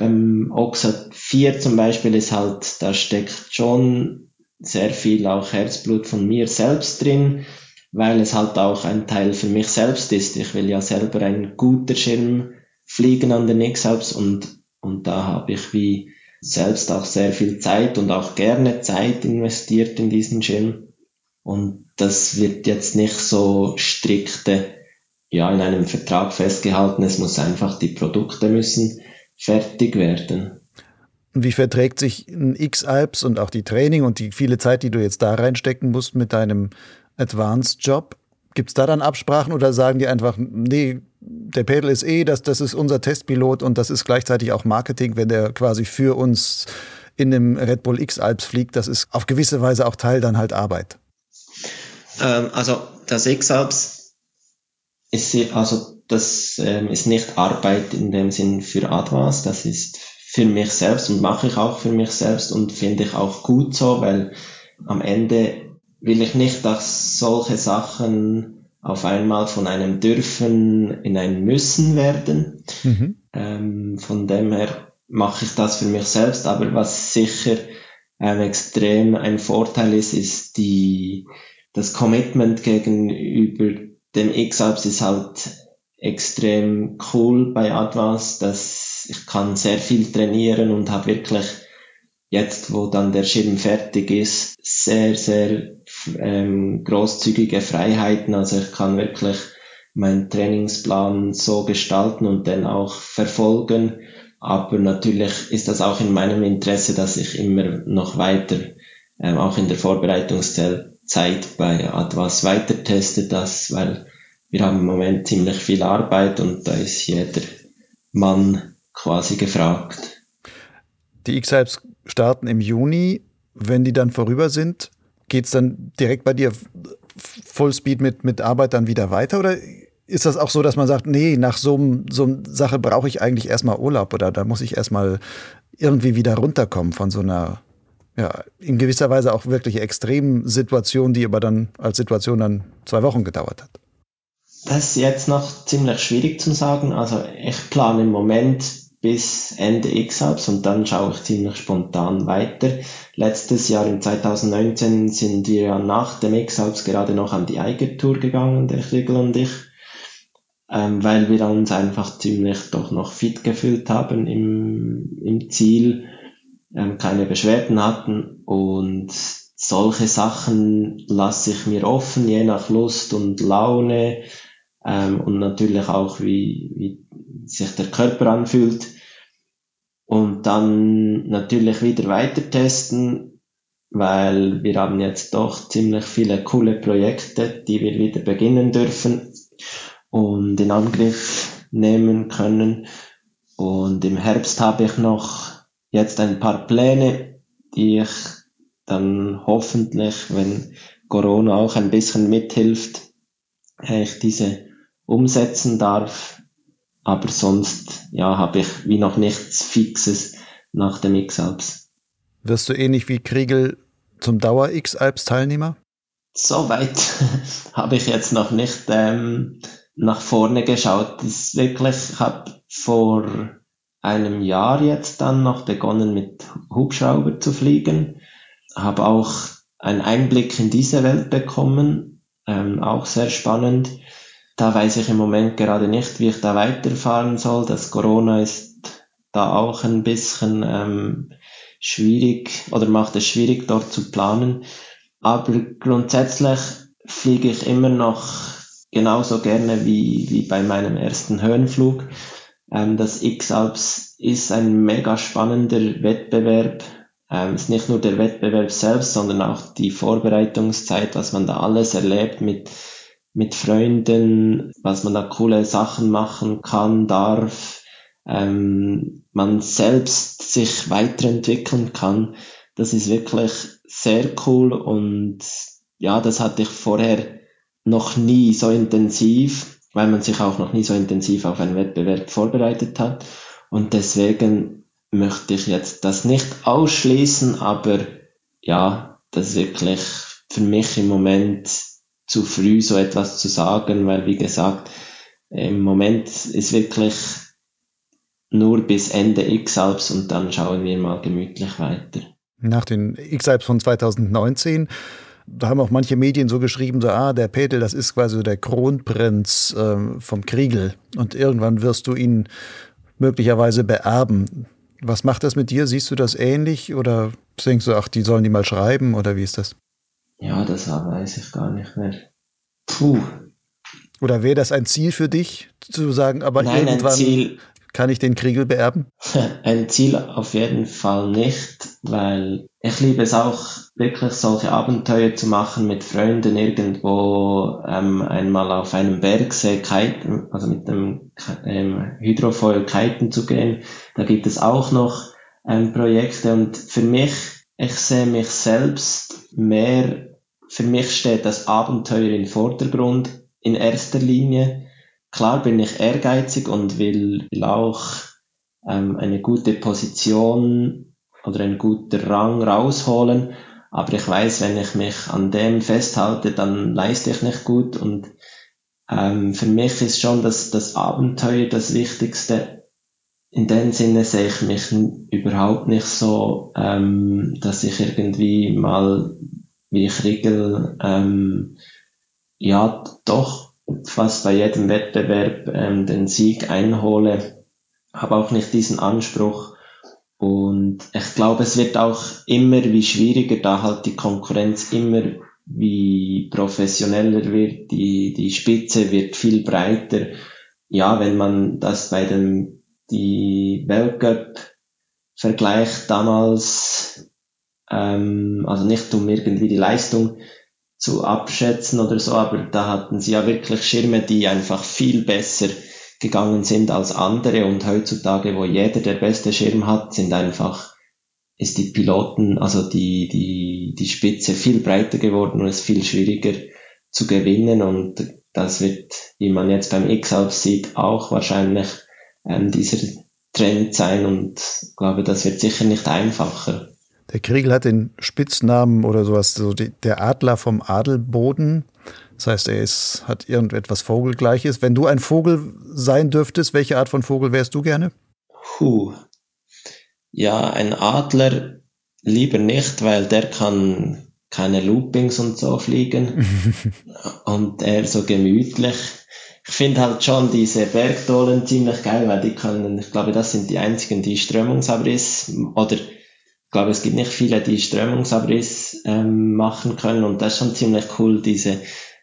beim Oxat 4 zum Beispiel ist halt, da steckt schon sehr viel auch Herzblut von mir selbst drin, weil es halt auch ein Teil für mich selbst ist. Ich will ja selber ein guter Schirm fliegen an den X-Alps und, und da habe ich wie selbst auch sehr viel Zeit und auch gerne Zeit investiert in diesen Schirm. Und das wird jetzt nicht so strikte, ja, in einem Vertrag festgehalten. Es muss einfach, die Produkte müssen fertig werden. Wie verträgt sich ein X-Alps und auch die Training und die viele Zeit, die du jetzt da reinstecken musst mit deinem Advanced-Job? Gibt es da dann Absprachen oder sagen die einfach, nee, der Pedal ist eh, das, das ist unser Testpilot und das ist gleichzeitig auch Marketing, wenn der quasi für uns in dem Red Bull X-Alps fliegt, das ist auf gewisse Weise auch Teil dann halt Arbeit. Ähm, also das X-Alps ist, also das ähm, ist nicht Arbeit in dem Sinn für Advance, das ist für mich selbst und mache ich auch für mich selbst und finde ich auch gut so, weil am Ende will ich nicht, dass solche Sachen auf einmal von einem dürfen in ein müssen werden. Mhm. Ähm, von dem her mache ich das für mich selbst, aber was sicher ähm, extrem ein Vorteil ist, ist die, das Commitment gegenüber dem X-Alps ist halt extrem cool bei Advance, dass ich kann sehr viel trainieren und habe wirklich jetzt, wo dann der Schirm fertig ist, sehr, sehr ähm, großzügige Freiheiten. Also ich kann wirklich meinen Trainingsplan so gestalten und dann auch verfolgen. Aber natürlich ist das auch in meinem Interesse, dass ich immer noch weiter, ähm, auch in der Vorbereitungszeit bei Advance weiter teste, das, weil wir haben im Moment ziemlich viel Arbeit und da ist jeder Mann quasi gefragt. Die X-Hypes starten im Juni. Wenn die dann vorüber sind, geht es dann direkt bei dir Fullspeed mit, mit Arbeit dann wieder weiter? Oder ist das auch so, dass man sagt, nee, nach so einer Sache brauche ich eigentlich erstmal Urlaub oder da muss ich erstmal irgendwie wieder runterkommen von so einer, ja, in gewisser Weise auch wirklich extremen Situation, die aber dann als Situation dann zwei Wochen gedauert hat? Das ist jetzt noch ziemlich schwierig zu sagen. Also ich plane im Moment bis Ende X-Alps und dann schaue ich ziemlich spontan weiter. Letztes Jahr im 2019 sind wir ja nach dem X-Alps gerade noch an die Eigertour gegangen, der Kriegel und ich, ähm, weil wir uns einfach ziemlich doch noch fit gefühlt haben im, im Ziel, ähm, keine Beschwerden hatten und solche Sachen lasse ich mir offen, je nach Lust und Laune ähm, und natürlich auch, wie, wie sich der Körper anfühlt. und dann natürlich wieder weiter testen, weil wir haben jetzt doch ziemlich viele coole Projekte, die wir wieder beginnen dürfen und in Angriff nehmen können. Und im Herbst habe ich noch jetzt ein paar Pläne, die ich dann hoffentlich, wenn Corona auch ein bisschen mithilft, ich diese umsetzen darf. Aber sonst, ja, habe ich wie noch nichts Fixes nach dem X-Alps. Wirst du ähnlich wie Kriegel zum Dauer-X-Alps-Teilnehmer? Soweit habe ich jetzt noch nicht ähm, nach vorne geschaut. Das ist wirklich, ich habe vor einem Jahr jetzt dann noch begonnen mit Hubschrauber zu fliegen, habe auch einen Einblick in diese Welt bekommen, ähm, auch sehr spannend. Da weiß ich im Moment gerade nicht, wie ich da weiterfahren soll. Das Corona ist da auch ein bisschen ähm, schwierig oder macht es schwierig, dort zu planen. Aber grundsätzlich fliege ich immer noch genauso gerne wie, wie bei meinem ersten Höhenflug. Ähm, das X-Alps ist ein mega spannender Wettbewerb. Ähm, ist nicht nur der Wettbewerb selbst, sondern auch die Vorbereitungszeit, was man da alles erlebt mit, mit Freunden, was man da coole Sachen machen kann, darf, ähm, man selbst sich weiterentwickeln kann. Das ist wirklich sehr cool und ja, das hatte ich vorher noch nie so intensiv weil man sich auch noch nie so intensiv auf einen Wettbewerb vorbereitet hat. Und deswegen möchte ich jetzt das nicht ausschließen, aber ja, das ist wirklich für mich im Moment zu früh, so etwas zu sagen, weil wie gesagt, im Moment ist wirklich nur bis Ende X-Alps und dann schauen wir mal gemütlich weiter. Nach den X-Alps von 2019 da haben auch manche Medien so geschrieben, so, ah, der Petel, das ist quasi der Kronprinz äh, vom Kriegel. Und irgendwann wirst du ihn möglicherweise beerben. Was macht das mit dir? Siehst du das ähnlich oder denkst du, ach, die sollen die mal schreiben oder wie ist das? Ja, das weiß ich gar nicht mehr. Puh. Oder wäre das ein Ziel für dich, zu sagen, aber Nein, irgendwann Ziel, kann ich den Kriegel beerben? Ein Ziel auf jeden Fall nicht, weil ich liebe es auch wirklich solche Abenteuer zu machen mit Freunden irgendwo ähm, einmal auf einem Bergsee kiten, also mit dem ähm, Hydrofoil kiten zu gehen. Da gibt es auch noch ähm, Projekte und für mich, ich sehe mich selbst mehr, für mich steht das Abenteuer im Vordergrund in erster Linie. Klar bin ich ehrgeizig und will, will auch ähm, eine gute Position oder einen guten Rang rausholen, aber ich weiß, wenn ich mich an dem festhalte, dann leiste ich nicht gut. Und ähm, für mich ist schon das, das Abenteuer das Wichtigste. In dem Sinne sehe ich mich überhaupt nicht so, ähm, dass ich irgendwie mal wie ich Riegel ähm, ja doch fast bei jedem Wettbewerb ähm, den Sieg einhole. Habe auch nicht diesen Anspruch. Und ich glaube, es wird auch immer wie schwieriger, da halt die Konkurrenz immer wie professioneller wird, die, die Spitze wird viel breiter. Ja, wenn man das bei dem, die Weltcup vergleicht damals, ähm, also nicht um irgendwie die Leistung zu abschätzen oder so, aber da hatten sie ja wirklich Schirme, die einfach viel besser gegangen sind als andere. Und heutzutage, wo jeder der beste Schirm hat, sind einfach, ist die Piloten, also die, die, die Spitze viel breiter geworden und es viel schwieriger zu gewinnen. Und das wird, wie man jetzt beim X-Alps sieht, auch wahrscheinlich ähm, dieser Trend sein. Und ich glaube, das wird sicher nicht einfacher. Der Kriegel hat den Spitznamen oder sowas, so die, der Adler vom Adelboden. Das heißt, er ist, hat irgendetwas Vogelgleiches. Wenn du ein Vogel sein dürftest, welche Art von Vogel wärst du gerne? Puh. Ja, ein Adler lieber nicht, weil der kann keine Loopings und so fliegen. und eher so gemütlich. Ich finde halt schon diese Bergdolen ziemlich geil, weil die können, ich glaube, das sind die einzigen, die Strömungsabriss oder ich glaube, es gibt nicht viele, die Strömungsabriss ähm, machen können und das ist schon ziemlich cool, diese,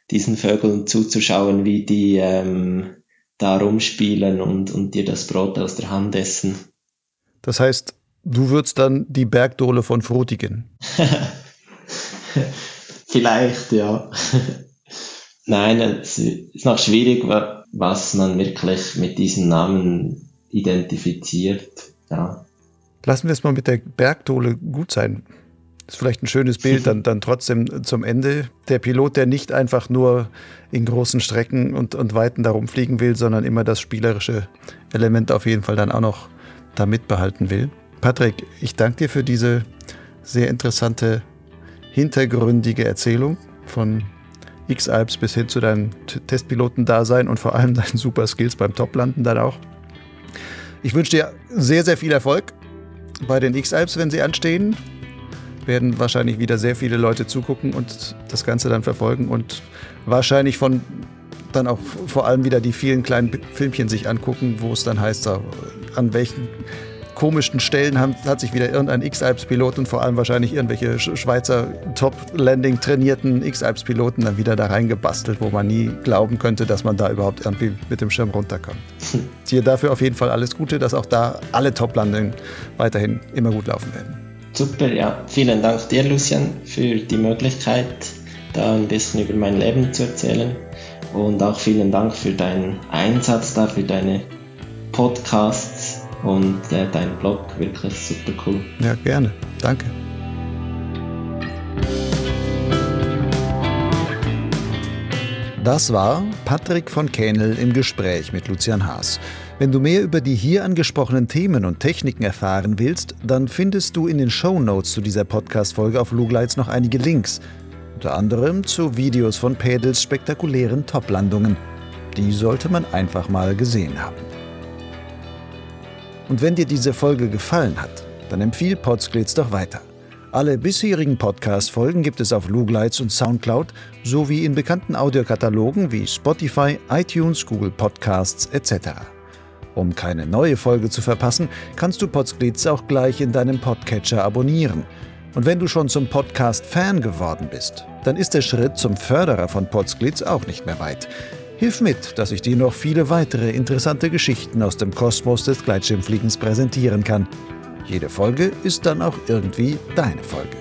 diesen Vögeln zuzuschauen, wie die ähm, da rumspielen und, und dir das Brot aus der Hand essen. Das heißt, du würdest dann die Bergdole von Frutigen. Vielleicht, ja. Nein, es ist noch schwierig, was man wirklich mit diesem Namen identifiziert. Ja. Lassen wir es mal mit der Bergdole gut sein. Ist vielleicht ein schönes Bild, dann, dann trotzdem zum Ende. Der Pilot, der nicht einfach nur in großen Strecken und, und Weiten darum fliegen will, sondern immer das spielerische Element auf jeden Fall dann auch noch da mitbehalten will. Patrick, ich danke dir für diese sehr interessante, hintergründige Erzählung von X-Alps bis hin zu deinem Testpilotendasein und vor allem deinen super Skills beim Toplanden dann auch. Ich wünsche dir sehr, sehr viel Erfolg bei den X-Alps, wenn sie anstehen werden wahrscheinlich wieder sehr viele Leute zugucken und das Ganze dann verfolgen und wahrscheinlich von dann auch vor allem wieder die vielen kleinen Filmchen sich angucken, wo es dann heißt, an welchen komischen Stellen haben, hat sich wieder irgendein X-Alps-Pilot und vor allem wahrscheinlich irgendwelche Schweizer Top-Landing trainierten X-Alps-Piloten dann wieder da reingebastelt, wo man nie glauben könnte, dass man da überhaupt irgendwie mit dem Schirm runterkommt. Dir dafür auf jeden Fall alles Gute, dass auch da alle Top-Landing weiterhin immer gut laufen werden. Super, ja. Vielen Dank dir, Lucian, für die Möglichkeit, da ein bisschen über mein Leben zu erzählen. Und auch vielen Dank für deinen Einsatz da, für deine Podcasts und äh, deinen Blog. Wirklich super cool. Ja, gerne. Danke. Das war Patrick von Kähnel im Gespräch mit Lucian Haas. Wenn du mehr über die hier angesprochenen Themen und Techniken erfahren willst, dann findest du in den Show Notes zu dieser Podcast-Folge auf Lugleits noch einige Links. Unter anderem zu Videos von Pedals spektakulären Toplandungen. Die sollte man einfach mal gesehen haben. Und wenn dir diese Folge gefallen hat, dann empfiehl Podsglitz doch weiter. Alle bisherigen Podcast-Folgen gibt es auf Lugleits und Soundcloud sowie in bekannten Audiokatalogen wie Spotify, iTunes, Google Podcasts etc. Um keine neue Folge zu verpassen, kannst du Podsglitz auch gleich in deinem Podcatcher abonnieren. Und wenn du schon zum Podcast-Fan geworden bist, dann ist der Schritt zum Förderer von Podsglitz auch nicht mehr weit. Hilf mit, dass ich dir noch viele weitere interessante Geschichten aus dem Kosmos des Gleitschirmfliegens präsentieren kann. Jede Folge ist dann auch irgendwie deine Folge.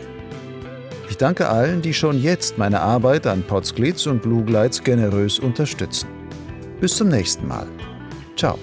Ich danke allen, die schon jetzt meine Arbeit an Podsglitz und Blue Glides generös unterstützen. Bis zum nächsten Mal. Ciao.